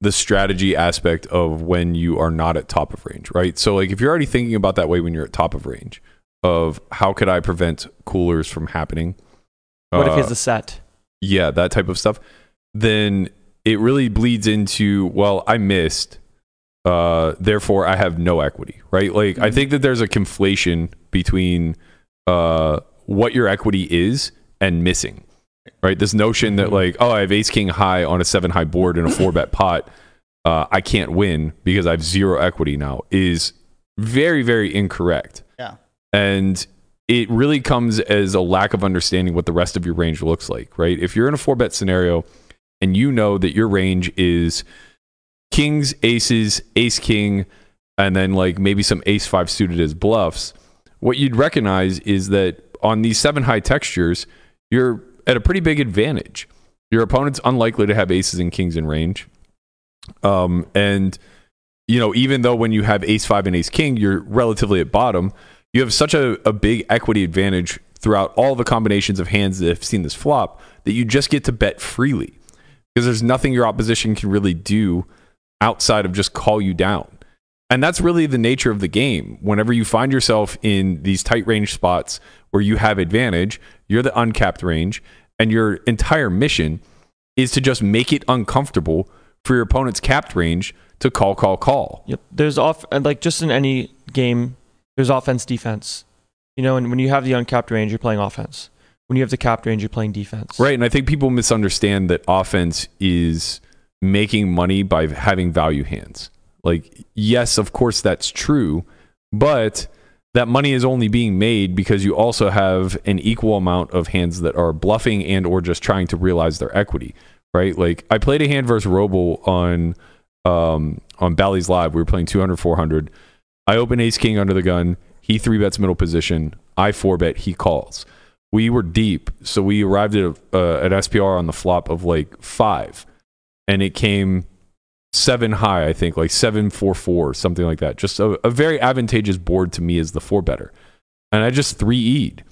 the strategy aspect of when you are not at top of range, right? So like if you're already thinking about that way when you're at top of range, of how could I prevent coolers from happening? What if he Uh, a set? yeah, that type of stuff, then it really bleeds into, well, I missed, uh, therefore I have no equity, right? Like, I Mhm. think that there's a conflation between uh, what your equity is and missing, right? This notion that, Mhm. like, oh, I have ace king high on a seven high board and a four bet pot, uh, I can't win because I have zero equity now is very, very incorrect. Yeah. And it really comes as a lack of understanding what the rest of your range looks like, right? If you're in a four bet scenario and you know that your range is kings, aces, ace king, and then like maybe some ace five suited as bluffs, what you'd recognize is that on these seven high textures, you're at a pretty big advantage. Your opponent's unlikely to have aces and kings in range. Um, and you know, even though when you have ace five and ace king, you're relatively at bottom, you have such a, a big equity advantage throughout all the combinations of hands that have seen this flop that you just get to bet freely because there's nothing your opposition can really do outside of just call you down. And that's really the nature of the game. Whenever you find yourself in these tight range spots where you have advantage, you're the uncapped range, and your entire mission is to just make it uncomfortable for your opponent's capped range to call, call, call. Yep. There's off like just in any game, there's offense, defense. You know, and when you have the uncapped range, you're playing offense. When you have the capped range, you're playing defense. Right. And I think people misunderstand that offense is making money by having value hands. Like, yes, of course, that's true, but that money is only being made because you also have an equal amount of hands that are bluffing and or just trying to realize their equity. Right. Like I played a hand versus Robo on um on Bally's Live. We were playing 200, 400. I open ace king under the gun. He three bets middle position. I four bet. He calls we were deep, so we arrived at a, uh, an SPR on the flop of like five, and it came seven high, I think, like seven four four, something like that. Just a, a very advantageous board to me as the four better, and I just three E'd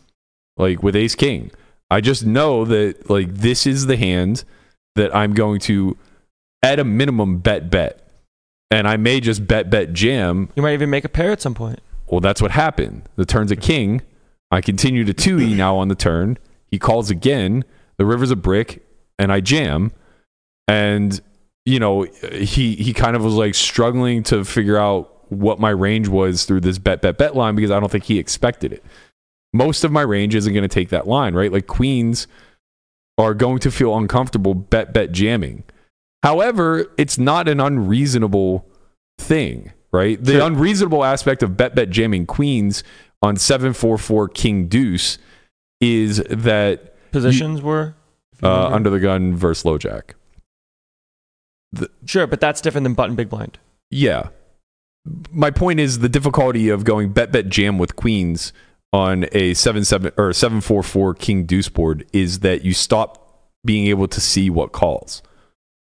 like with Ace King. I just know that like this is the hand that I'm going to, at a minimum, bet bet, and I may just bet bet jam You might even make a pair at some point. well, that's what happened. The turn's a king. I continue to 2e now on the turn. He calls again. The river's a brick, and I jam. And, you know, he, he kind of was like struggling to figure out what my range was through this bet, bet, bet line because I don't think he expected it. Most of my range isn't going to take that line, right? Like queens are going to feel uncomfortable bet, bet jamming. However, it's not an unreasonable thing, right? The Sure. unreasonable aspect of bet bet jamming queens on 744 king deuce is that Positions were uh, under the gun versus low jack. Sure, but that's different than button big blind. Yeah. My point is the difficulty of going bet bet jam with queens on a 7 7 or 744 king deuce board is that you stop being able to see what calls.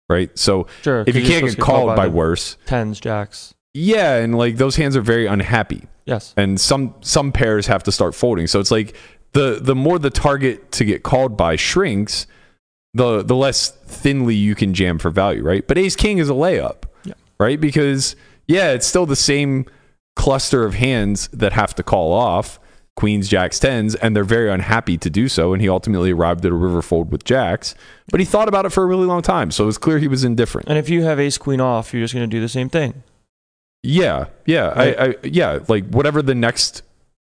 Right? So Sure. if you can't get called by the worse, tens, jacks. yeah, and like those hands are very unhappy. Yes. and some some pairs have to start folding. So it's like the the more the target to get called by shrinks, the the less thinly you can jam for value, right? But ace king is a layup, Yeah. right? Because yeah, it's still the same cluster of hands that have to call off queens, jacks, tens, and they're very unhappy to do so. And he ultimately arrived at a river fold with jacks, but he thought about it for a really long time, so it was clear he was indifferent. And if you have ace queen off, you're just going to do the same thing. Yeah, yeah, Right. I, I, yeah, like whatever the next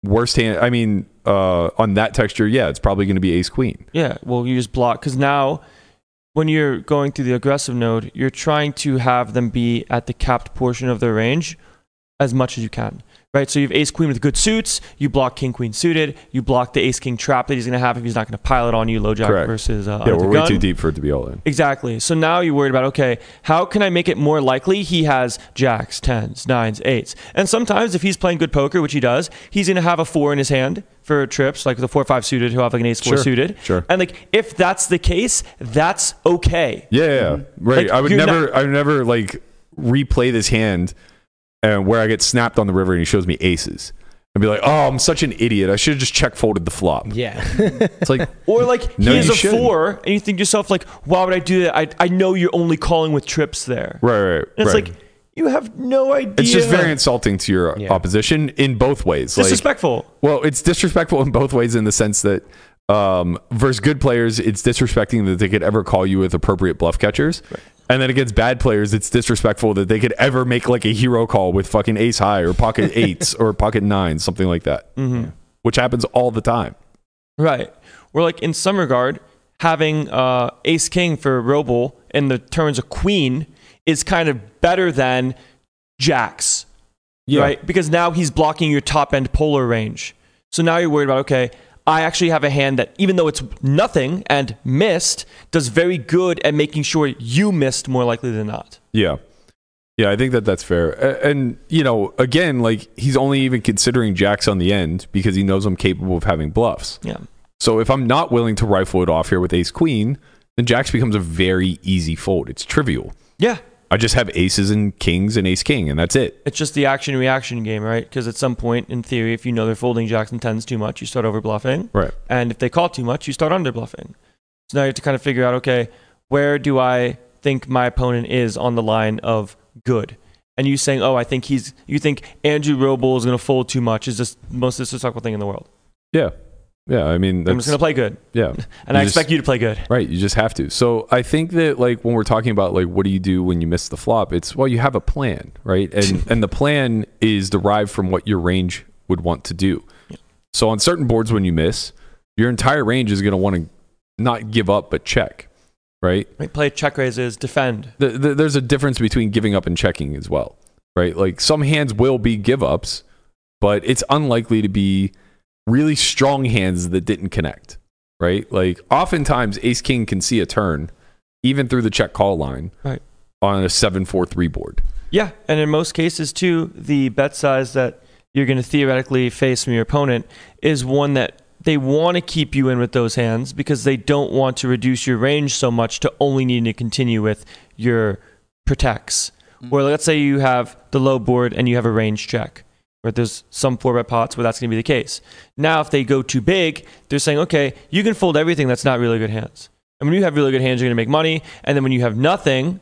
worst hand. I mean, uh, on that texture, yeah, it's probably going to be ace queen. Yeah, well, you just block because now, when you're going through the aggressive node, you're trying to have them be at the capped portion of their range as much as you can. Right? So you have ace queen with good suits. You block king queen suited. You block the ace king trap that he's going to have if he's not going to pile it on you. Low jack Correct. versus uh, Yeah, we're way gun. too deep for it to be all in. Exactly. So now you're worried about okay, how can I make it more likely he has jacks, tens, nines, eights? And sometimes if he's playing good poker, which he does, he's going to have a four in his hand for trips, like the four five suited. He'll have like an ace four Sure, suited. sure. And like if that's the case, that's okay. Yeah, yeah, yeah. right. Like, I would never, I would never like replay this hand, and where I get snapped on the river and he shows me aces. I'd be like, oh, I'm such an idiot. I should have just check folded the flop. Yeah. It's like, Or like No, he has a shouldn't. four, and you think to yourself like, why would I do that? I I know you're only calling with trips there. right, right, And it's right. like you have no idea. it's just very insulting to your Yeah. opposition in both ways. Like, disrespectful. Well, it's disrespectful in both ways in the sense that um, versus good players, it's disrespecting that they could ever call you with appropriate bluff catchers. And then against bad players, it's disrespectful that they could ever make like a hero call with fucking ace high or pocket eights or pocket nines, something like that, Mm-hmm. which happens all the time. Right. Or like in some regard, having uh, ace king for Robl in the turns of queen is kind of better than jacks, right? Because now he's blocking your top end polar range. So now you're worried about okay, I actually have a hand that even though it's nothing and missed, does very good at making sure you missed more likely than not. Yeah. Yeah, I think that that's fair. And, you know, again, like he's only even considering jacks on the end because he knows I'm capable of having bluffs. Yeah. So if I'm not willing to rifle it off here with ace queen, then jacks becomes a very easy fold. It's trivial. Yeah. I just have aces and kings and ace king, and that's it. It's just the action reaction game, right? Because at some point, in theory, if you know they're folding jacks and tens too much, you start over bluffing. Right. And if they call too much, you start under bluffing. So now you have to kind of figure out, okay, where do I think my opponent is on the line of good? And you saying, oh, I think he's, you think Andrew Robl is going to fold too much is just the most disrespectful thing in the world. Yeah. Yeah. I mean, that's, I'm just going to play good. yeah. And I just- expect you to play good. Right. You just have to. So I think that like when we're talking about like what do you do when you miss the flop, it's well you have a plan, right? And and the plan is derived from what your range would want to do. So on certain boards when you miss, your entire range is going to want to not give up but check, right? Right? Play check raises, defend. The, the, there's a difference between giving up and checking as well, right? Like some hands will be give ups, but it's unlikely to be really strong hands that didn't connect, right? Like oftentimes ace king can see a turn even through the check call line Right. on a 7-4-3 board. Yeah, and in most cases too, the bet size that you're going to theoretically face from your opponent is one that they want to keep you in with those hands because they don't want to reduce your range so much to only needing to continue with your protects. Mm. Or let's say you have the low board and you have a range check. Where there's some four bet pots where that's going to be the case. Now, if they go too big, they're saying, okay, you can fold everything that's not really good hands. And when you have really good hands, you're going to make money. And then when you have nothing,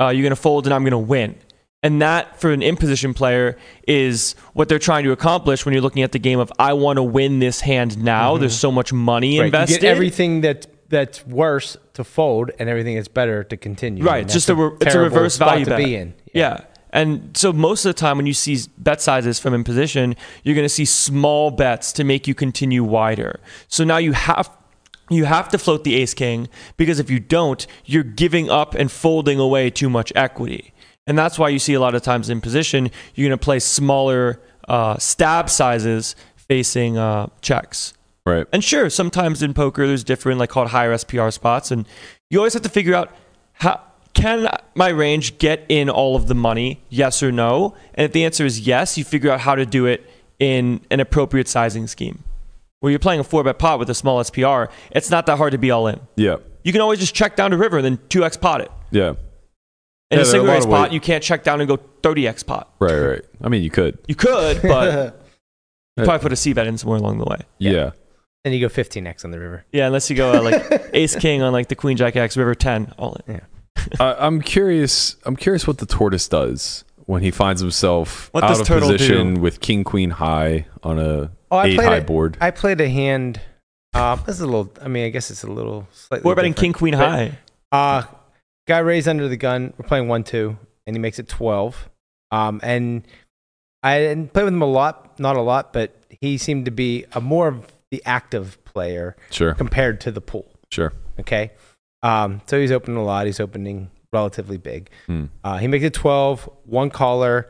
uh, you're going to fold and I'm going to win. And that, for an in position player, is what they're trying to accomplish when you're looking at the game of, I want to win this hand now. There's so much money Right, invested. You get everything that that's worse to fold, and everything that's better to continue. Right, it's just a re- it's a reverse value to bet. be in. Yeah. And so most of the time when you see bet sizes from in position, you're going to see small bets to make you continue wider. So now you have you have to float the ace king because if you don't, you're giving up and folding away too much equity. And that's why you see a lot of times in position, you're going to play smaller uh, stab sizes facing uh, checks. Right. And sure, sometimes in poker there's different like called higher SPR spots, and you always have to figure out how can my range get in all of the money, yes or no. And if the answer is yes, you figure out how to do it in an appropriate sizing scheme. Where you're playing a four bet pot with a small SPR, it's not that hard to be all in. Yeah. You can always just check down to river and then two X pot it. Yeah. In Yeah, a a single lot X pot, ways- you can't check down and go 30X pot. Right, right. I mean, you could. You could, but you probably put a C bet in somewhere along the way. Yeah. And you go 15x on the river. Yeah, unless you go uh, like Ace King on like the Queen Jack X River 10 all in. I I'm curious. I'm curious what the tortoise does when he finds himself What out of position do? with king queen high on a Oh, I eight played high a- board. I played a hand. Um, this is a little. I mean, I guess it's a little slightly. What about in King different. Queen But, High? Uh, guy raised under the gun. We're playing one two, and he makes it twelve. Um, and I didn't play with him a lot, not a lot, but he seemed to be a more of the active player sure, compared to the pool. sure. Okay. Um, so he's opening a lot. He's opening relatively big. Hmm. Uh, he makes it 12, one caller,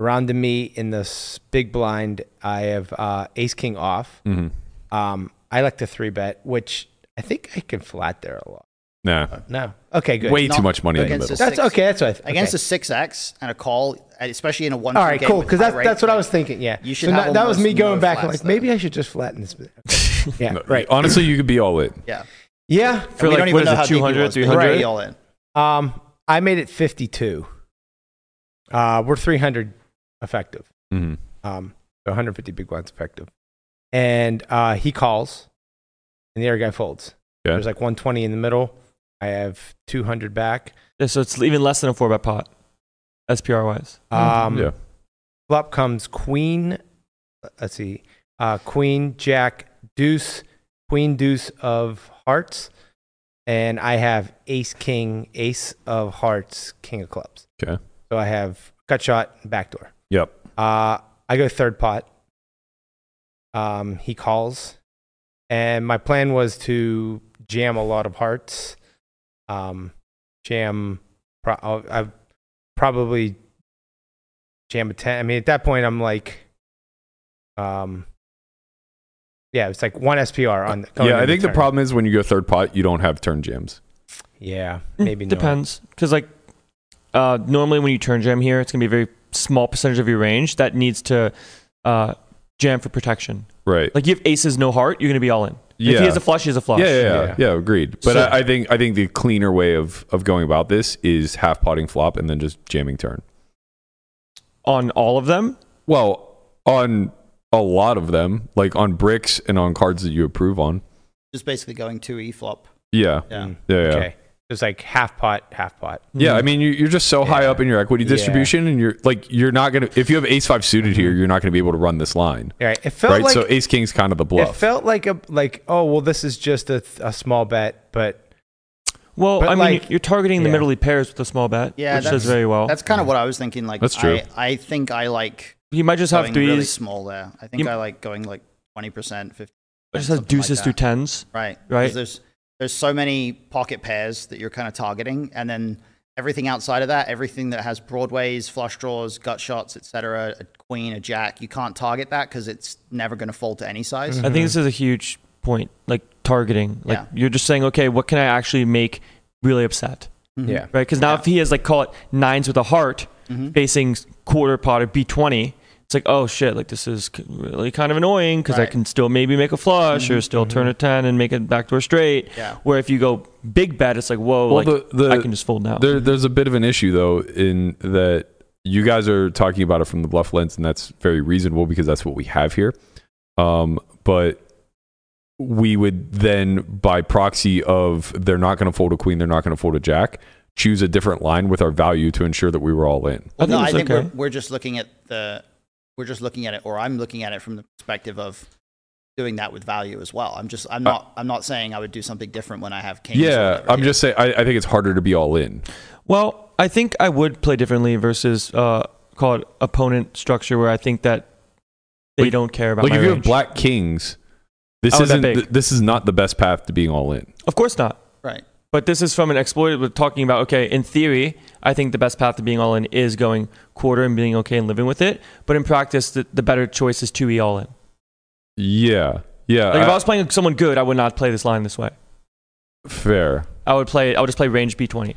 Around to me in this big blind, I have uh, ace king off. hmm Um, I like the three bet, which I think I can flat there a lot. Nah, No, okay, good. way Not too much money in the against middle. a That's six- okay. That's what I th- Against okay. a six X and a call, especially in a one. All right, cool. Because that's that's what I was thinking. Yeah, You should So have that, that was me going no back. I'm flats like, maybe I should just flatten this. Okay. Yeah, No, right. Honestly, you could be all in. Yeah. Yeah. For we like, don't even what is know it, how deep he 200, 300? he all in. Um, I made it 52. Uh, we're 300 effective. hmm Um, so 150 big blinds effective. And uh, he calls, and the other guy folds. Okay. There's like 120 in the middle. I have 200 back. Yeah, so it's even less than a four bet pot, SPR wise. Um, yeah. Flop comes queen. Let's see. Uh, queen, jack, deuce, queen, deuce of hearts. And I have ace, king, ace of hearts, king of clubs. Okay. So I have gut shot, backdoor. Yep. Uh, I go third pot. Um, he calls, and my plan was to jam a lot of hearts. Um, jam, pro- I'll- probably jam a ten. I mean, at that point, I'm like, um, yeah, it's like one SPR on. going Yeah, I think the turn. problem is when you go third pot, you don't have turn jams. Yeah, Mm, maybe not. Depends. Because, like, uh, normally when you turn jam here, it's going to be a very small percentage of your range that needs to uh, jam for protection. Right. Like, you have aces, no heart, you're going to be all in. Yeah. If he has a flush, he has a flush. yeah, yeah, yeah, Yeah. yeah, agreed. But So- I, I think I think the cleaner way of of going about this is half potting flop and then just jamming turn. On all of them, Well, on a lot of them, like on bricks and on cards that you approve on. Just basically going to E flop. Yeah, Yeah. Mm, yeah, yeah. Okay, it's like half pot, half pot. Yeah, I mean, you- you're just so high up in your equity Yeah. distribution, and you're like, you're not gonna. If you have ace five suited here, you're not gonna be able to run this line, All right, it felt right? like so ace king's kind of the bluff. It felt like a like oh well this is just a, a small bet, but Well, But, I mean, you're targeting the yeah. middle pairs with a small bet, Yeah, which that's- does very well. That's kind of what I was thinking. Like, That's true. I, I think I like He might just have going threes. really small there. I think You- I like going like twenty percent, fifty. just have something like deuces that. through tens. Right. Right. Because there's there's so many pocket pairs that you're kind of targeting, and then everything outside of that, everything that has broadways, flush draws, gut shots, etc., a queen, a jack, you can't target that because it's never going to fold to any size. I think this is a huge point, like targeting. Like Yeah. you're just saying, okay, what can I actually make really upset, Mhm. yeah, right? Because now Yeah. if he has like call it nines with a heart Mhm. facing quarter pot or B twenty, it's like oh shit, like this is really kind of annoying because I can still maybe make a flush or still turn a ten and make a backdoor straight. Yeah. Where if you go big bet, it's like whoa, Well, like the- the- I can just fold now. There, there's a bit of an issue though in that you guys are talking about it from the bluff lens, and that's very reasonable because that's what we have here. Um, but we would then, by proxy of they're not going to fold a queen, they're not going to fold a jack, choose a different line with our value to ensure that we were all in. I Well, no, I it's think okay. we're, we're just looking at the we're just looking at it, or I'm looking at it from the perspective of doing that with value as well. I'm just I'm not I'm not saying I would do something different when I have kings. Yeah, I'm here. just saying. I, I think it's harder to be all in. Well, I think I would play differently versus uh, call it opponent structure, where I think that they Like- don't care about Like my if you have black kings, this Oh, that isn't. this is not the best path to being all in. Of course not. But this is from an exploit. We're talking about okay. In theory, I think the best path to being all in is going quarter and being okay and living with it. But in practice, the, the better choice is to be all in. Yeah, yeah. Like if I- I was playing someone good, I would not play this line this way. fair. I would play. I would just play range b twenty.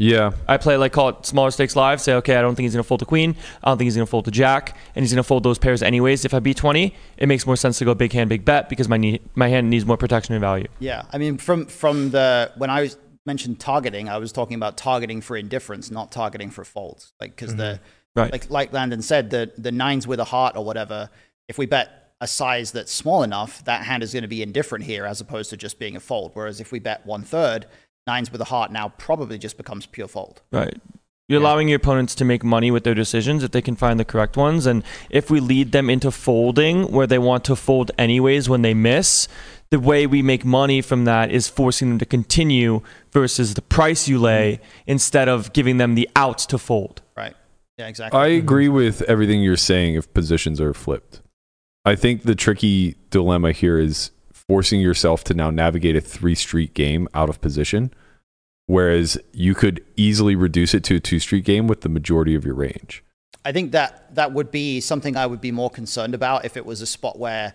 Yeah, I play like call it smaller stakes live. Say okay, I don't think he's gonna fold the queen. I don't think he's gonna fold the jack, and he's gonna fold those pairs anyways. If I b twenty, it makes more sense to go big hand, big bet because my need, my hand needs more protection and value. Yeah, I mean, from from the when I was mentioned targeting, I was talking about targeting for indifference, not targeting for folds. Like because the mm-hmm. Right. like like Landon said, the the nines with a heart or whatever. If we bet a size that's small enough, that hand is going to be indifferent here, as opposed to just being a fold. Whereas if we bet one third, nines with a heart now probably just becomes pure fold. Right. You're Yeah. allowing your opponents to make money with their decisions if they can find the correct ones. And if we lead them into folding where they want to fold anyways when they miss, the way we make money from that is forcing them to continue versus the price you lay instead of giving them the outs to fold. Right. Yeah, exactly. I agree with everything you're saying if positions are flipped. I think the tricky dilemma here is forcing yourself to now navigate a three street game out of position, whereas you could easily reduce it to a two street game with the majority of your range. I think that that would be something I would be more concerned about if it was a spot where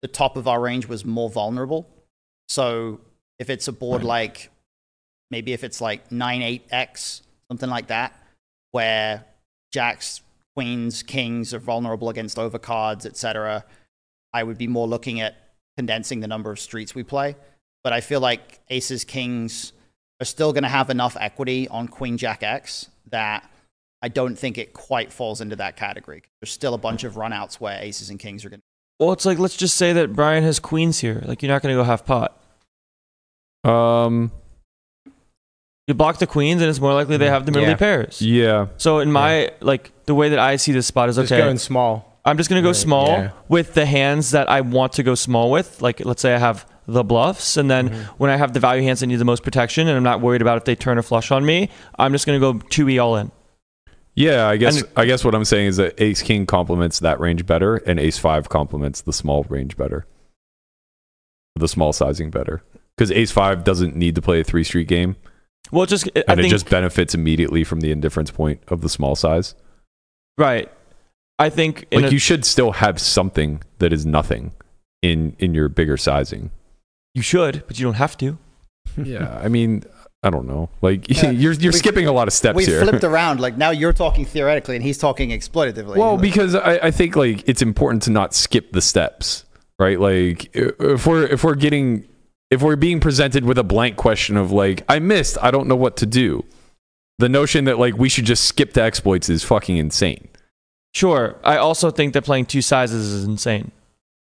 the top of our range was more vulnerable. So if it's a board like maybe if it's like 9-8x, something like that, where jacks, queens, kings are vulnerable against overcards, etc., I would be more looking at condensing the number of streets we play. But I feel like aces, kings are still going to have enough equity on queen jack x that I don't think it quite falls into that category. There's still a bunch of runouts where aces and kings are going to. Well, it's like let's just say that Brian has queens here. Like you're not going to go half pot. Um, You block the queens, and it's more likely they have the middle Yeah. pairs. yeah, So in my like the way that I see this spot is Just okay. going small. I'm just gonna go small yeah. with the hands that I want to go small with. Like let's say I have the bluffs, and then Mm-hmm. when I have the value hands that need the most protection, and I'm not worried about if they turn a flush on me, I'm just gonna go two e all in. yeah. I guess And- I guess what I'm saying is that Ace King complements that range better, and Ace Five complements the small range better, the small sizing better. Because Ace Five doesn't need to play a three street game, Well, just I and it think just benefits immediately from the indifference point of the small size. right. I think Like a- you should still have something that is nothing in in your bigger sizing. you should, but you don't have to. Yeah, I mean, I don't know. Like Yeah, you're you're we- skipping a lot of steps We here. flipped around. Like now you're talking theoretically and he's talking exploitatively. Well, Like, because I, I think like it's important to not skip the steps, right? Like if we're if we're getting if we're being presented with a blank question of like I missed, I don't know what to do. The notion that like we should just skip the exploits is fucking insane. Sure. I also think that playing two sizes is insane.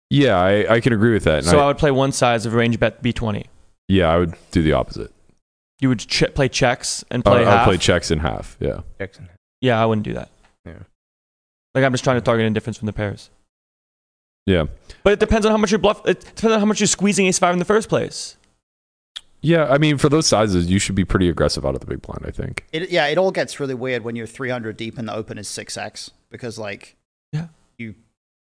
Yeah, I, I can agree with that. And So I- I would play one size of range bet b20. yeah, I would do the opposite. You would ch- play checks and I play would- I would play checks in half. Yeah. Jackson. yeah, I wouldn't do that. Yeah. Like I'm just trying to target indifference from the pairs. Yeah. But it depends on how much you're bluff. It depends on how much you're squeezing ace five in the first place. Yeah, I mean, for those sizes, you should be pretty aggressive out of the big blind. I think. it, yeah, it all gets really weird when you're 300 deep and the open is 6x because like Yeah. you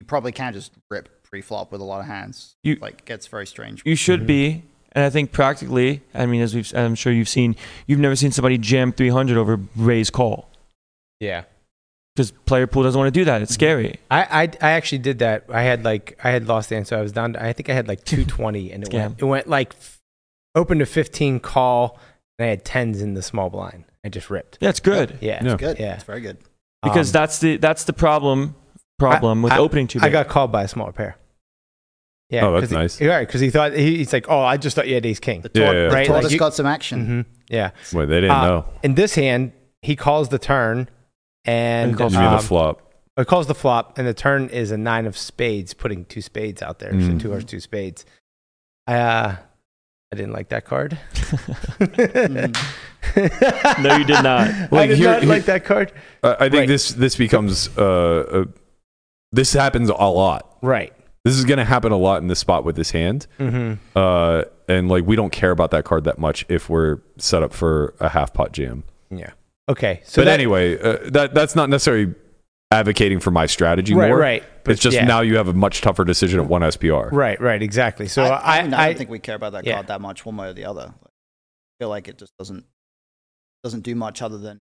you probably can't just rip pre-flop with a lot of hands. You- like gets very strange. You should Mhm. be, and I think practically. I mean, as we've, I'm sure you've seen, you've never seen somebody jam 300 over raise call Yeah. because player pool doesn't want to do that. Mm-hmm. It's scary. I, I I actually did that. I had like I had lost the answer. I was down. To, I think I had like 220, and it Scam. went it went like f- a 15 call, and I had tens in the small blind. I just ripped. Yeah, it's good Yeah. Yeah. Good. Yeah. It's very good. because Um, that's the that's the problem problem with I- opening too I big. got called by a smaller pair. Yeah. Oh, that's 'cause he- nice. Right, because he thought he, he's like, oh, I just thought you had ace king. The, Yeah, tor- yeah, yeah. the Right, tortoise like you- got some action. hmm Yeah. Wait, they didn't Uh, know. In this hand, he calls the turn, and And calls You mean the um, flop? It calls the flop, and the turn is a nine of spades, putting two spades out there. So Mm. two hearts, two spades. Uh, I didn't like that card. No, you did not. I Like, did here- not here- like that card. I I think right. this this becomes uh, uh, this happens a lot. Right. This is going to happen a lot in this spot with this hand. Mm-hmm. Uh, and like we don't care about that card that much if we're set up for a half pot jam. Yeah. Okay. So but that, anyway, uh, that that's not necessarily advocating for my strategy right, more. right. But It's just yeah. now you have a much tougher decision at one SPR. Right, right, exactly. So I, I, I, mean, I don't think we care about that yeah. card that much, one way or the other. I feel like it just doesn't doesn't do much other than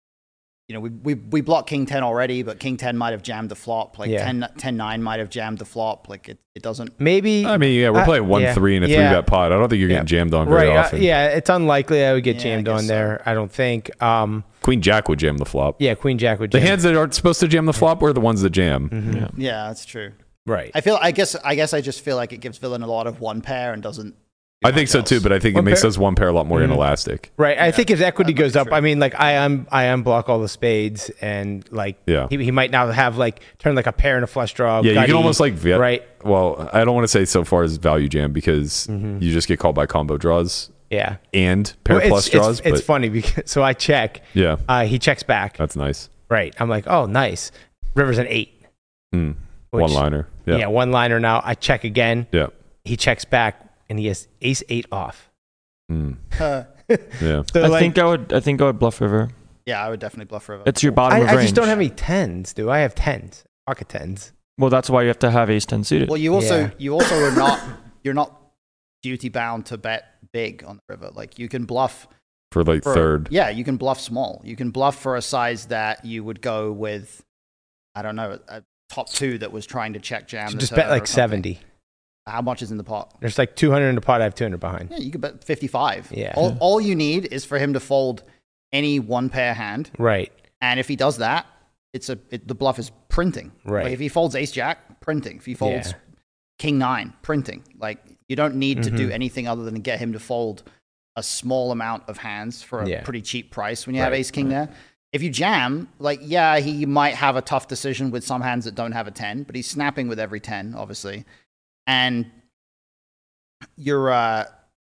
you know we we we blocked King Ten already, but King Ten might have jammed the flop. Like Yeah. 10, 10 9 might have jammed the flop. Like it, it doesn't. maybe. I mean, yeah, we're I- playing one yeah, three in a yeah. three bet pot. I don't think you're getting jammed on very right. uh, often. yeah, it's unlikely I would get Yeah, jammed guess on so. there. I don't think. Um, Queen Jack would jam the flop. yeah, Queen Jack would jam. The hands that aren't supposed to jam the flop are the ones that jam. Mhm. Yeah. Yeah, that's true. Right. I feel. I guess. I guess. I just feel like it gives villain a lot of one pair and doesn't. Do I think much so too, but I think One it makes pair- us one pair a lot more Mhm. inelastic. Right. I think if equity goes up, true. I mean, like I am, I unblock all the spades, and like Yeah. he, he might now have like turn like a pair and a flush draw. Yeah, you can almost like vet, right. Well, I don't want to say so far as value jam because Mhm. you just get called by combo draws Yeah. and pair Well, it's- plus it's- draws. It's, but funny because so I check. yeah, Uh, he checks back. that's nice. Right. I'm like, oh, nice. River's an eight. Mm. which- One liner. Yeah. Yeah. one liner now. I check again. Yeah. He checks back, and he has ace eight off. Mm. Uh, Yeah. So I like, think I would. I think I would bluff river. yeah, I would definitely bluff river. It's your bottom I, of I range. just don't have any tens, do I? have tens, pocket tens. Well, that's why you have to have ace ten suited. Well, you also Yeah. you also are not you're not duty bound to bet big on the river. Like you can bluff For like for third. Yeah, you can bluff small. You can bluff for a size that you would go with I don't know, a top two that was trying to check jam. So the just bet or like something. 70. How much is in the pot? There's like 200 in the pot. I have 200 behind. Yeah, you could bet 55. Yeah. All, all you need is for him to fold any one pair hand. Right. And if he does that, it's a it, the bluff is printing. Right. Like if he folds ace jack, printing. If he folds Yeah. king nine, printing. Like you don't need to Mm-hmm. do anything other than get him to fold a small amount of hands for a Yeah. pretty cheap price when you have ace king there. If you jam, like yeah, he might have a tough decision with some hands that don't have a 10, but he's snapping with every 10, obviously. And you're uh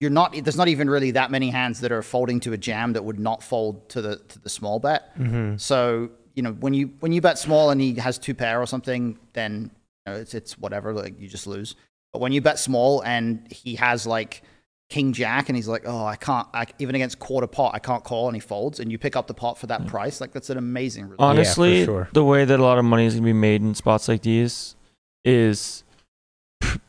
you're not there's not even really that many hands that are folding to a jam that would not fold to the to the small bet. Mm-hmm. So you know when you when you bet small and he has two pair or something, then you know, it's it's whatever. Like you just lose. But when you bet small and he has like king jack and he's like, oh, I can't I, even against quarter pot, I can't call, and he folds, and you pick up the pot for that price. Like that's an amazing result. Honestly, sure. the way that a lot of money is going to be made in spots like these is p-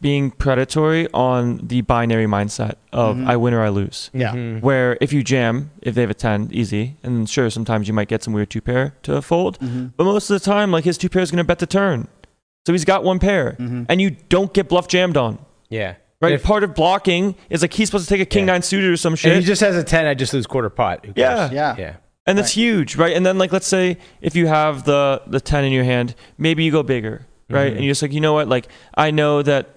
being predatory on the binary mindset of Mhm. I win or I lose. Yeah. Mhm. Where if you jam, if they have a 10, easy. And sure, sometimes you might get some weird two pair to fold. Mhm. But most of the time, like his two pair is going to bet the turn. So he's got one pair. Mhm. And you don't get bluff jammed on. Yeah. Right? If, Part of blocking is like he's supposed to take a king Yeah. nine suited or some if shit. he just has a 10, I just lose quarter pot. Yeah. Yeah. Yeah. and that's huge, right? And then like let's say if you have the the ten in your hand, maybe you go bigger, right? Mhm. And you're just like, you know what? Like I know that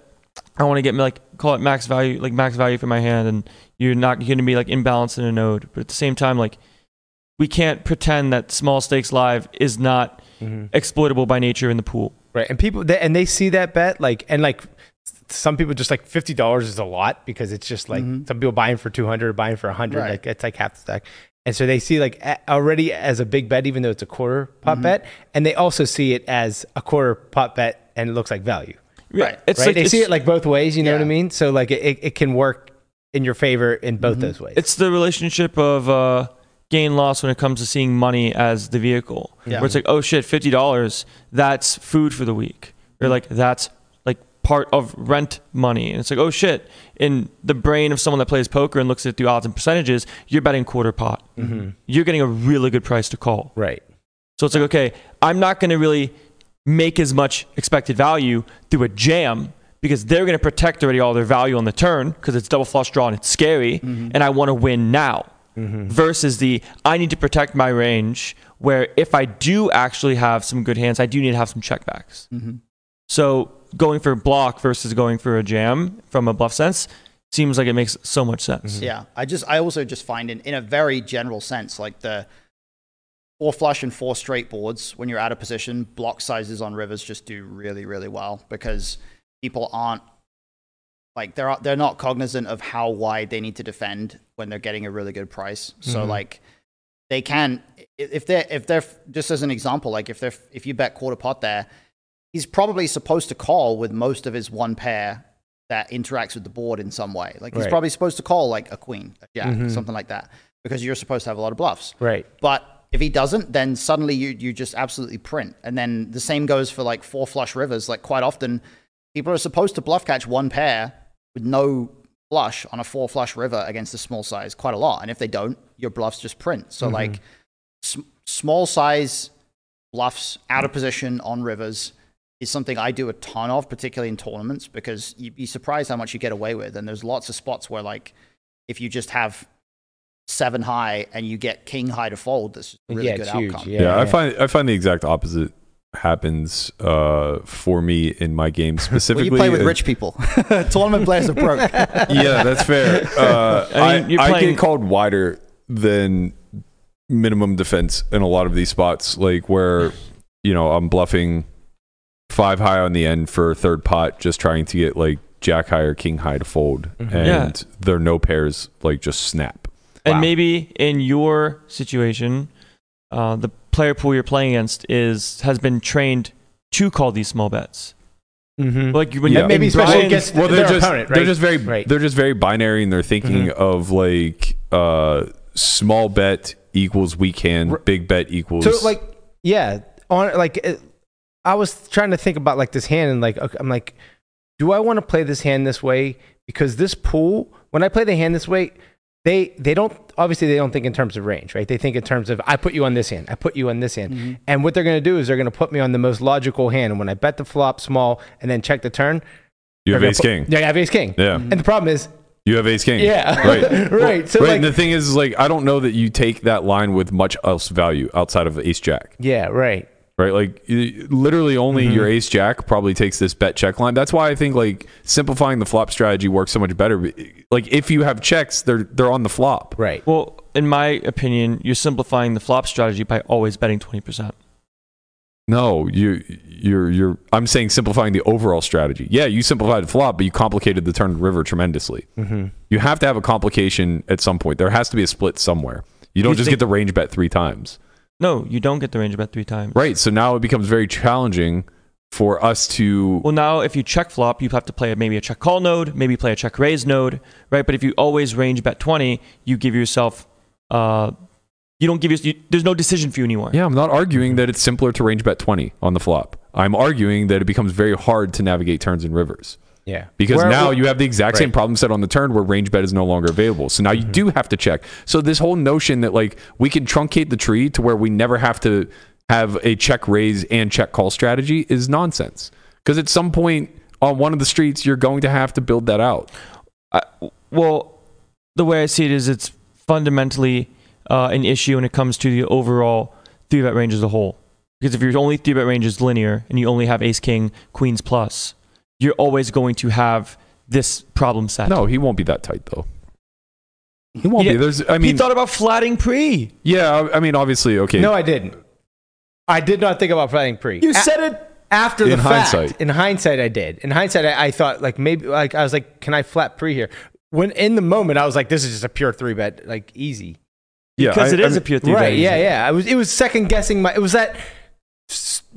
I want to get like call it max value, like max value for my hand, and you're not going to be like imbalanced in a node. But at the same time, like we can't pretend that small stakes live is not Mhm. exploitable by nature in the pool. Right. And people, they, and they see that bet, like, and like, some people just like fifty dollars is a lot because it's just like Mhm. some people buying for two hundred, buying for hundred, Right. like it's like half the stack. And so they see like already as a big bet, even though it's a quarter pot bet, and they also see it as a quarter pot bet, and it looks like value. Right. It's right? like they it's, see it like both ways. You know what I mean? So like it, it, it can work in your favor in both Mhm. those ways. it's the relationship of uh, gain loss when it comes to seeing money as the vehicle. Yeah. Where it's like, oh shit, fifty dollars, that's food for the week. Or like that's like part of rent money. And it's like, oh shit, in the brain of someone that plays poker and looks at the odds and percentages, you're betting quarter pot. Mhm. You're getting a really good price to call. right. So it's like, okay, I'm not going to really make as much expected value through a jam because they're going to protect already all their value on the turn because it's double flush draw and it's scary, and I want to win now. Versus the I need to protect my range where if I do actually have some good hands, I do need to have some checkbacks. Mhm. So going for a block versus going for a jam from a bluff sense seems like it makes so much sense. Yeah, I just I also just find in in a very general sense, like the four flush and four straight boards when you're out of position, block sizes on rivers just do really really well because people aren't like they're they're not cognizant of how wide they need to defend when they're getting a really good price. So Mhm. like they can if they're if they're just as an example, like if they're if you bet quarter pot there, he's probably supposed to call with most of his one pair that interacts with the board in some way. Like he's Right. probably supposed to call like a queen, a jack, Mhm. something like that, because you're supposed to have a lot of bluffs. Right. But if he doesn't, then suddenly you you just absolutely print. And then the same goes for like four flush rivers. Like quite often, people are supposed to bluff catch one pair with no flush on a four flush river against a small size quite a lot. And if they don't, your bluffs just print. So Mhm. like s- small size bluffs out of position on rivers is something I do a ton of, particularly in tournaments, because you'd be surprised how much you get away with. And there's lots of spots where like if you just have seven high and you get king high to fold, that's a really yeah, good it's huge. outcome. Yeah, Yeah, I find I find the exact opposite happens uh, for me in my game Well, specifically. you play with uh, rich people. Tournament players are broke. yeah, that's fair. Uh, I I, mean, you're I get called wider than minimum defense in a lot of these spots, like where you know I'm bluffing five high on the end for third pot, just trying to get like jack high or king high to fold, Mhm. and Yeah. there are no pairs like just snap. And Wow. maybe in your situation, uh, the player pool you're playing against is has been trained to call these small bets. Mm-hmm. Like when Yeah. you maybe in especially Brian's- against Well, they're their just opponent, they're just very Right. they're just very binary in their thinking Mhm. of like uh, small bet equals weak hand, R- big bet equals So like, yeah, on like, it, I was trying to think about like this hand and like, I'm like, do I want to play this hand this way? Because this pool, when I play the hand this way, they they don't obviously they don't think in terms of range, right? They think in terms of I put you on this hand, I put you on this hand, mm-hmm. and what they're going to do is they're going to put me on the most logical hand. And when I bet the flop small and then check the turn, You have ace gonna king. Yeah, I have ace king. Yeah. Mm-hmm. And the problem is, You have ace king. yeah, Right. right. So right. like, and the thing is, is, like, I don't know that you take that line with much else value outside of ace jack. yeah, right. Right. Like, literally only Mm-hmm. your ace jack probably takes this bet check line. That's why I think like simplifying the flop strategy works so much better. Like, if you have checks, they're they're on the flop. Right. Well, in my opinion, you're simplifying the flop strategy by always betting 20%. No, you you're you're. I'm saying simplifying the overall strategy. Yeah, you simplified the flop, but you complicated the turn and river tremendously. Mm-hmm. You have to have a complication at some point. There has to be a split somewhere. You don't You just think- get the range bet three times. No, you don't get the range bet three times. Right. So now it becomes very challenging for us to. Well, now if you check flop, you have to play maybe a check call node, maybe play a check raise node, right? But if you always range bet 20, you give yourself, uh, you don't give your, you, there's no decision for you anymore. yeah, I'm not arguing that it's simpler to range bet 20 on the flop. I'm arguing that it becomes very hard to navigate turns and rivers. Yeah. Because Where- now you have the exact same problem set on the turn where range bet is no longer available. So now you do have to check. So this whole notion that like we can truncate the tree to where we never have to have a check raise and check call strategy is nonsense. Because at some point on one of the streets, you're going to have to build that out. I, well, the way I see it is it's fundamentally uh, an issue when it comes to the overall three bet range as a whole. Because if your only three bet range is linear and you only have ace, king, queens plus, you're always going to have this problem set. No, he won't be that tight though. He won't Yeah, be. There's, I mean, he thought about flatting pre. yeah, I I mean, obviously, okay. No, I didn't. I did not think about flatting pre. You A- said it. after the In fact. hindsight. In hindsight, I did. In hindsight, I, I thought like maybe like I was like, can I flat pre here? When in the moment, I was like, this is just a pure three bet, like easy. yeah, Because I- it is I a mean- pure three right? bet. Yeah, yeah. I was. It was second guessing my. It was that.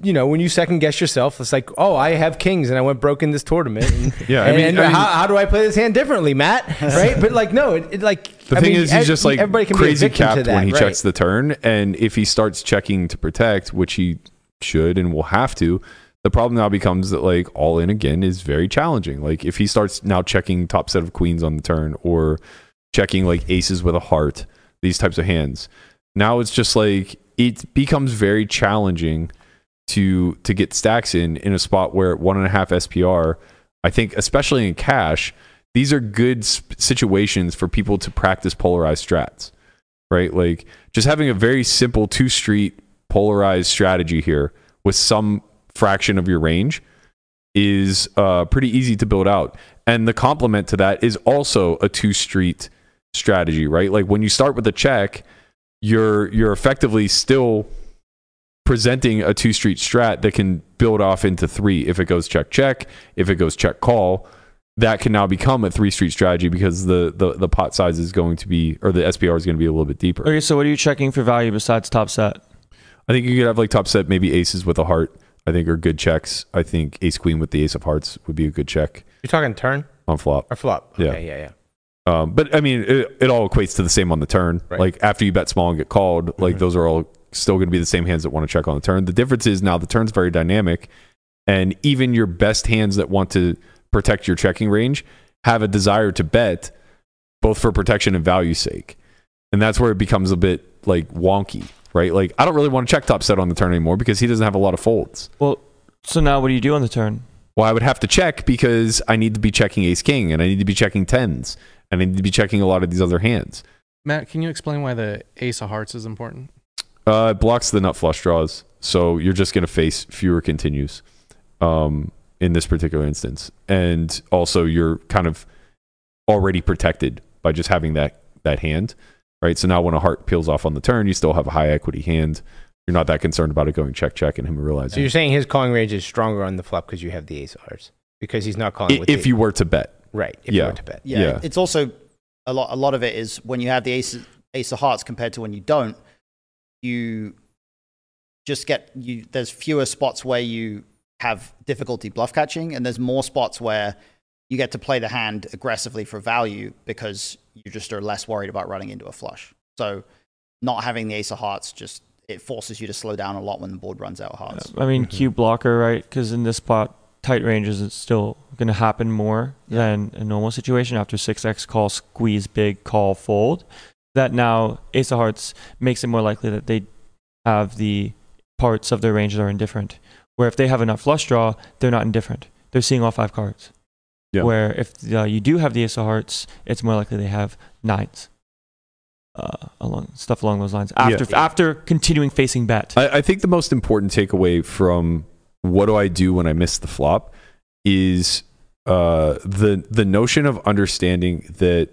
You know, when you second guess yourself, it's like, oh, I have kings and I went broke in this tournament. And, Yeah, I mean- and I mean- how, how do I play this hand differently, Matt? Right? But like, no, it, it like The I thing mean, is, he's ev- just like everybody can crazy capped that, when he right? checks the turn, and if he starts checking to protect, which he should and will have to, the problem now becomes that like all in again is very challenging. Like if he starts now checking top set of queens on the turn or checking like aces with a heart, these types of hands, now it's just like it becomes very challenging to to get stacks in in a spot where one and a half SPR, I think especially in cash, these are good sp- situations for people to practice polarized strats, right? Like just having a very simple two street polarized strategy here with some fraction of your range is uh, pretty easy to build out. And the complement to that is also a two street strategy, right? Like when you start with a check, you're you're effectively still presenting a two street strat that can build off into three if it goes check check, if it goes check call that can now become a three street strategy because the, the, the pot size is going to be, or the SPR is going to be a little bit deeper. Okay, so what are you checking for value besides top set? I think you could have like top set, maybe aces with a heart. I think are good checks. I think ace queen with the ace of hearts would be a good check You're talking turn on flop. or flop? Yeah. Okay, yeah, yeah. Um, but I mean, it, it all equates to the same on the turn. Right. Like after you bet small and get called, like Mhm. those are all still going to be the same hands that want to check on the turn. The difference is now the turn's very dynamic, and even your best hands that want to protect your checking range have a desire to bet, both for protection and value sake, and that's where it becomes a bit like wonky, right? Like I don't really want to check top set on the turn anymore because he doesn't have a lot of folds. Well, so now what do you do on the turn? Well, I would have to check because I need to be checking ace king and I need to be checking tens and I need to be checking a lot of these other hands. Matt, can you explain why the ace of hearts is important? Uh, it blocks the nut flush draws, so you're just going to face fewer continues um, in this particular instance, and also you're kind of already protected by just having that that hand, right? So now when a heart peels off on the turn, you still have a high equity hand. You're not that concerned about it going check check and him realizing. So you're saying his calling range is stronger on the flop because you have the ace of hearts because he's not calling I- with if the, you were to bet. right. If yeah. you were to bet, Yeah, Yeah. it's also a lot. A lot of it is when you have the ace ace of hearts compared to when you don't. You just get you. There's fewer spots where you have difficulty bluff catching, and there's more spots where you get to play the hand aggressively for value because you just are less worried about running into a flush. So, not having the ace of hearts just it forces you to slow down a lot when the board runs out of hearts. I mean, Mhm. cube blocker, right? Because in this spot, tight ranges is still going to happen more than a normal situation after 6x call, squeeze, big, call, fold. That now Ace of Hearts makes it more likely that they have the parts of their range that are indifferent. Where if they have enough flush draw, they're not indifferent. They're seeing all five cards. Yeah. Where if uh, you do have the Ace of Hearts, it's more likely they have nines. Uh, along stuff along those lines after after continuing facing bet. I, I think the most important takeaway from what do I do when I miss the flop is uh, the the notion of understanding that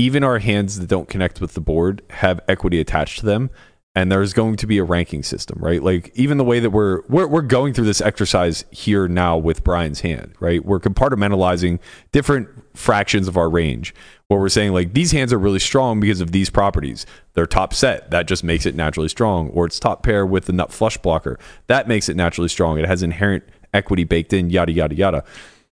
even our hands that don't connect with the board have equity attached to them, and there's going to be a ranking system, right? Like even the way that we're we're we're going through this exercise here now with Brian's hand, right? We're compartmentalizing different fractions of our range. Where we're saying like these hands are really strong because of these properties. They're top set, that just makes it naturally strong, or it's top pair with the nut flush blocker, that makes it naturally strong. It has inherent equity baked in, yada yada yada.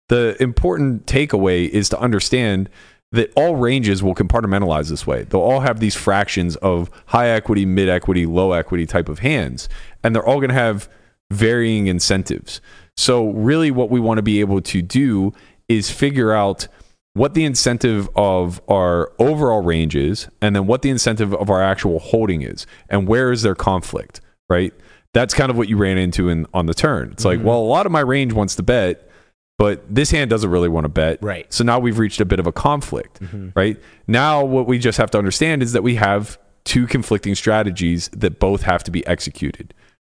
The important takeaway is to understand that all ranges will compartmentalize this way. They'll all have these fractions of high equity, mid equity, low equity type of hands, and they're all going to have varying incentives. So, really, what we want to be able to do is figure out what the incentive of our overall range is, and then what the incentive of our actual holding is, and where is their conflict, right? That's kind of what you ran into in on the turn. It's like, mm-hmm. well, a lot of my range wants to bet, but this hand doesn't really want to bet. Right. So now we've reached a bit of a conflict, mm-hmm. right? Now, what we just have to understand is that we have two conflicting strategies that both have to be executed.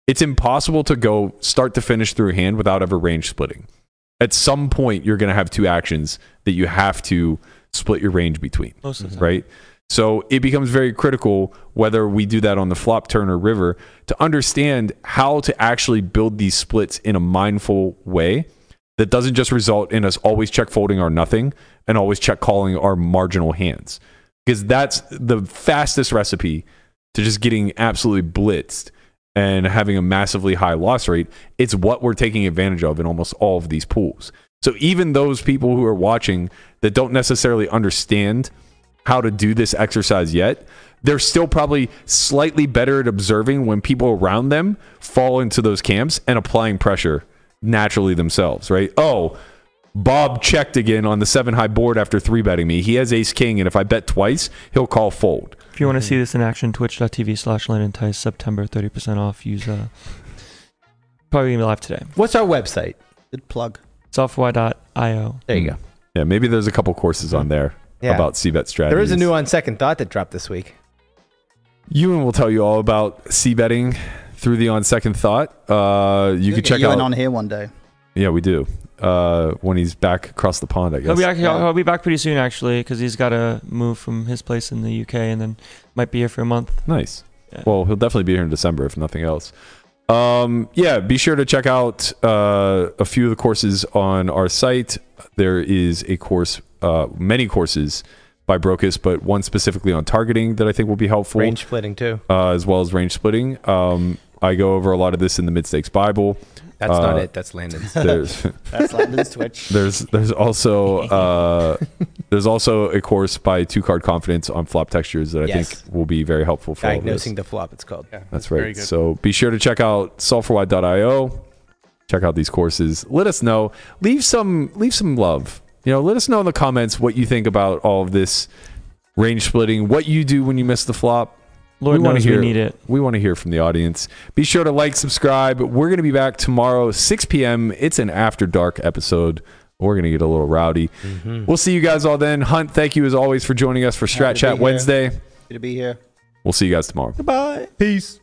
It's impossible to go start to finish through a hand without ever range splitting. At some point, you're going to have two actions that you have to split your range between Most of the time. right? So it becomes very critical whether we do that on the flop, turn, or river to understand how to actually build these splits in a mindful way that doesn't just result in us always check folding our nothing and always check calling our marginal hands. Because that's the fastest recipe to just getting absolutely blitzed and having a massively high loss rate. It's what we're taking advantage of in almost all of these pools. So even those people who are watching that don't necessarily understand how to do this exercise yet, they're still probably slightly better at observing when people around them fall into those camps and applying pressure naturally themselves, right? Oh, Bob checked again on the seven high board after three betting me. He has ace king, and if I bet twice, he'll call fold. If you want to see this in action, twitch.tv slash Landon Tice, September 30% off. Use uh, probably gonna be live today. What's our website? Good plug. Software.io. There you go. Yeah, maybe there's a couple courses on there Yeah. about c-bet strategies. There is a new on second thought that dropped this week. Ewan will tell you all about c-betting through the on second thought. Uh, you You'll can get check Ewan out. on here one day. Yeah, we do. Uh, when he's back across the pond, I guess. He'll be, back, Yeah. he'll be back pretty soon, actually, because he's got to move from his place in the UK and then might be here for a month. Nice. Yeah. Well, he'll definitely be here in December, if nothing else. Um, yeah, be sure to check out uh, a few of the courses on our site. There is a course, uh, many courses by Brocus, but one specifically on targeting that I think will be helpful, Range splitting too. uh, as well as range splitting. Um, I go over a lot of this in the Mid Stakes Bible. That's not Uh, it. That's Landon's. There's That's Landon's Twitch. there's there's also uh, there's also a course by Two Card Confidence on flop textures that I Yes. think will be very helpful for all this. Diagnosing the flop. It's called. That's very right. good. So be sure to check out solveforwhy.io. Check out these courses. Let us know. Leave some leave some love. You know, let us know in the comments what you think about all of this range splitting, what you do when you miss the flop. Lord We wanna knows hear- we need it. We want to hear from the audience. Be sure to like, subscribe. We're going to be back tomorrow, 6 p.m. It's an after dark episode. We're going to get a little rowdy. Mm-hmm. We'll see you guys all then. Hunt, thank you as always for joining us for Strat Chat. Wednesday. Good to be here. We'll see you guys tomorrow. Goodbye. Peace.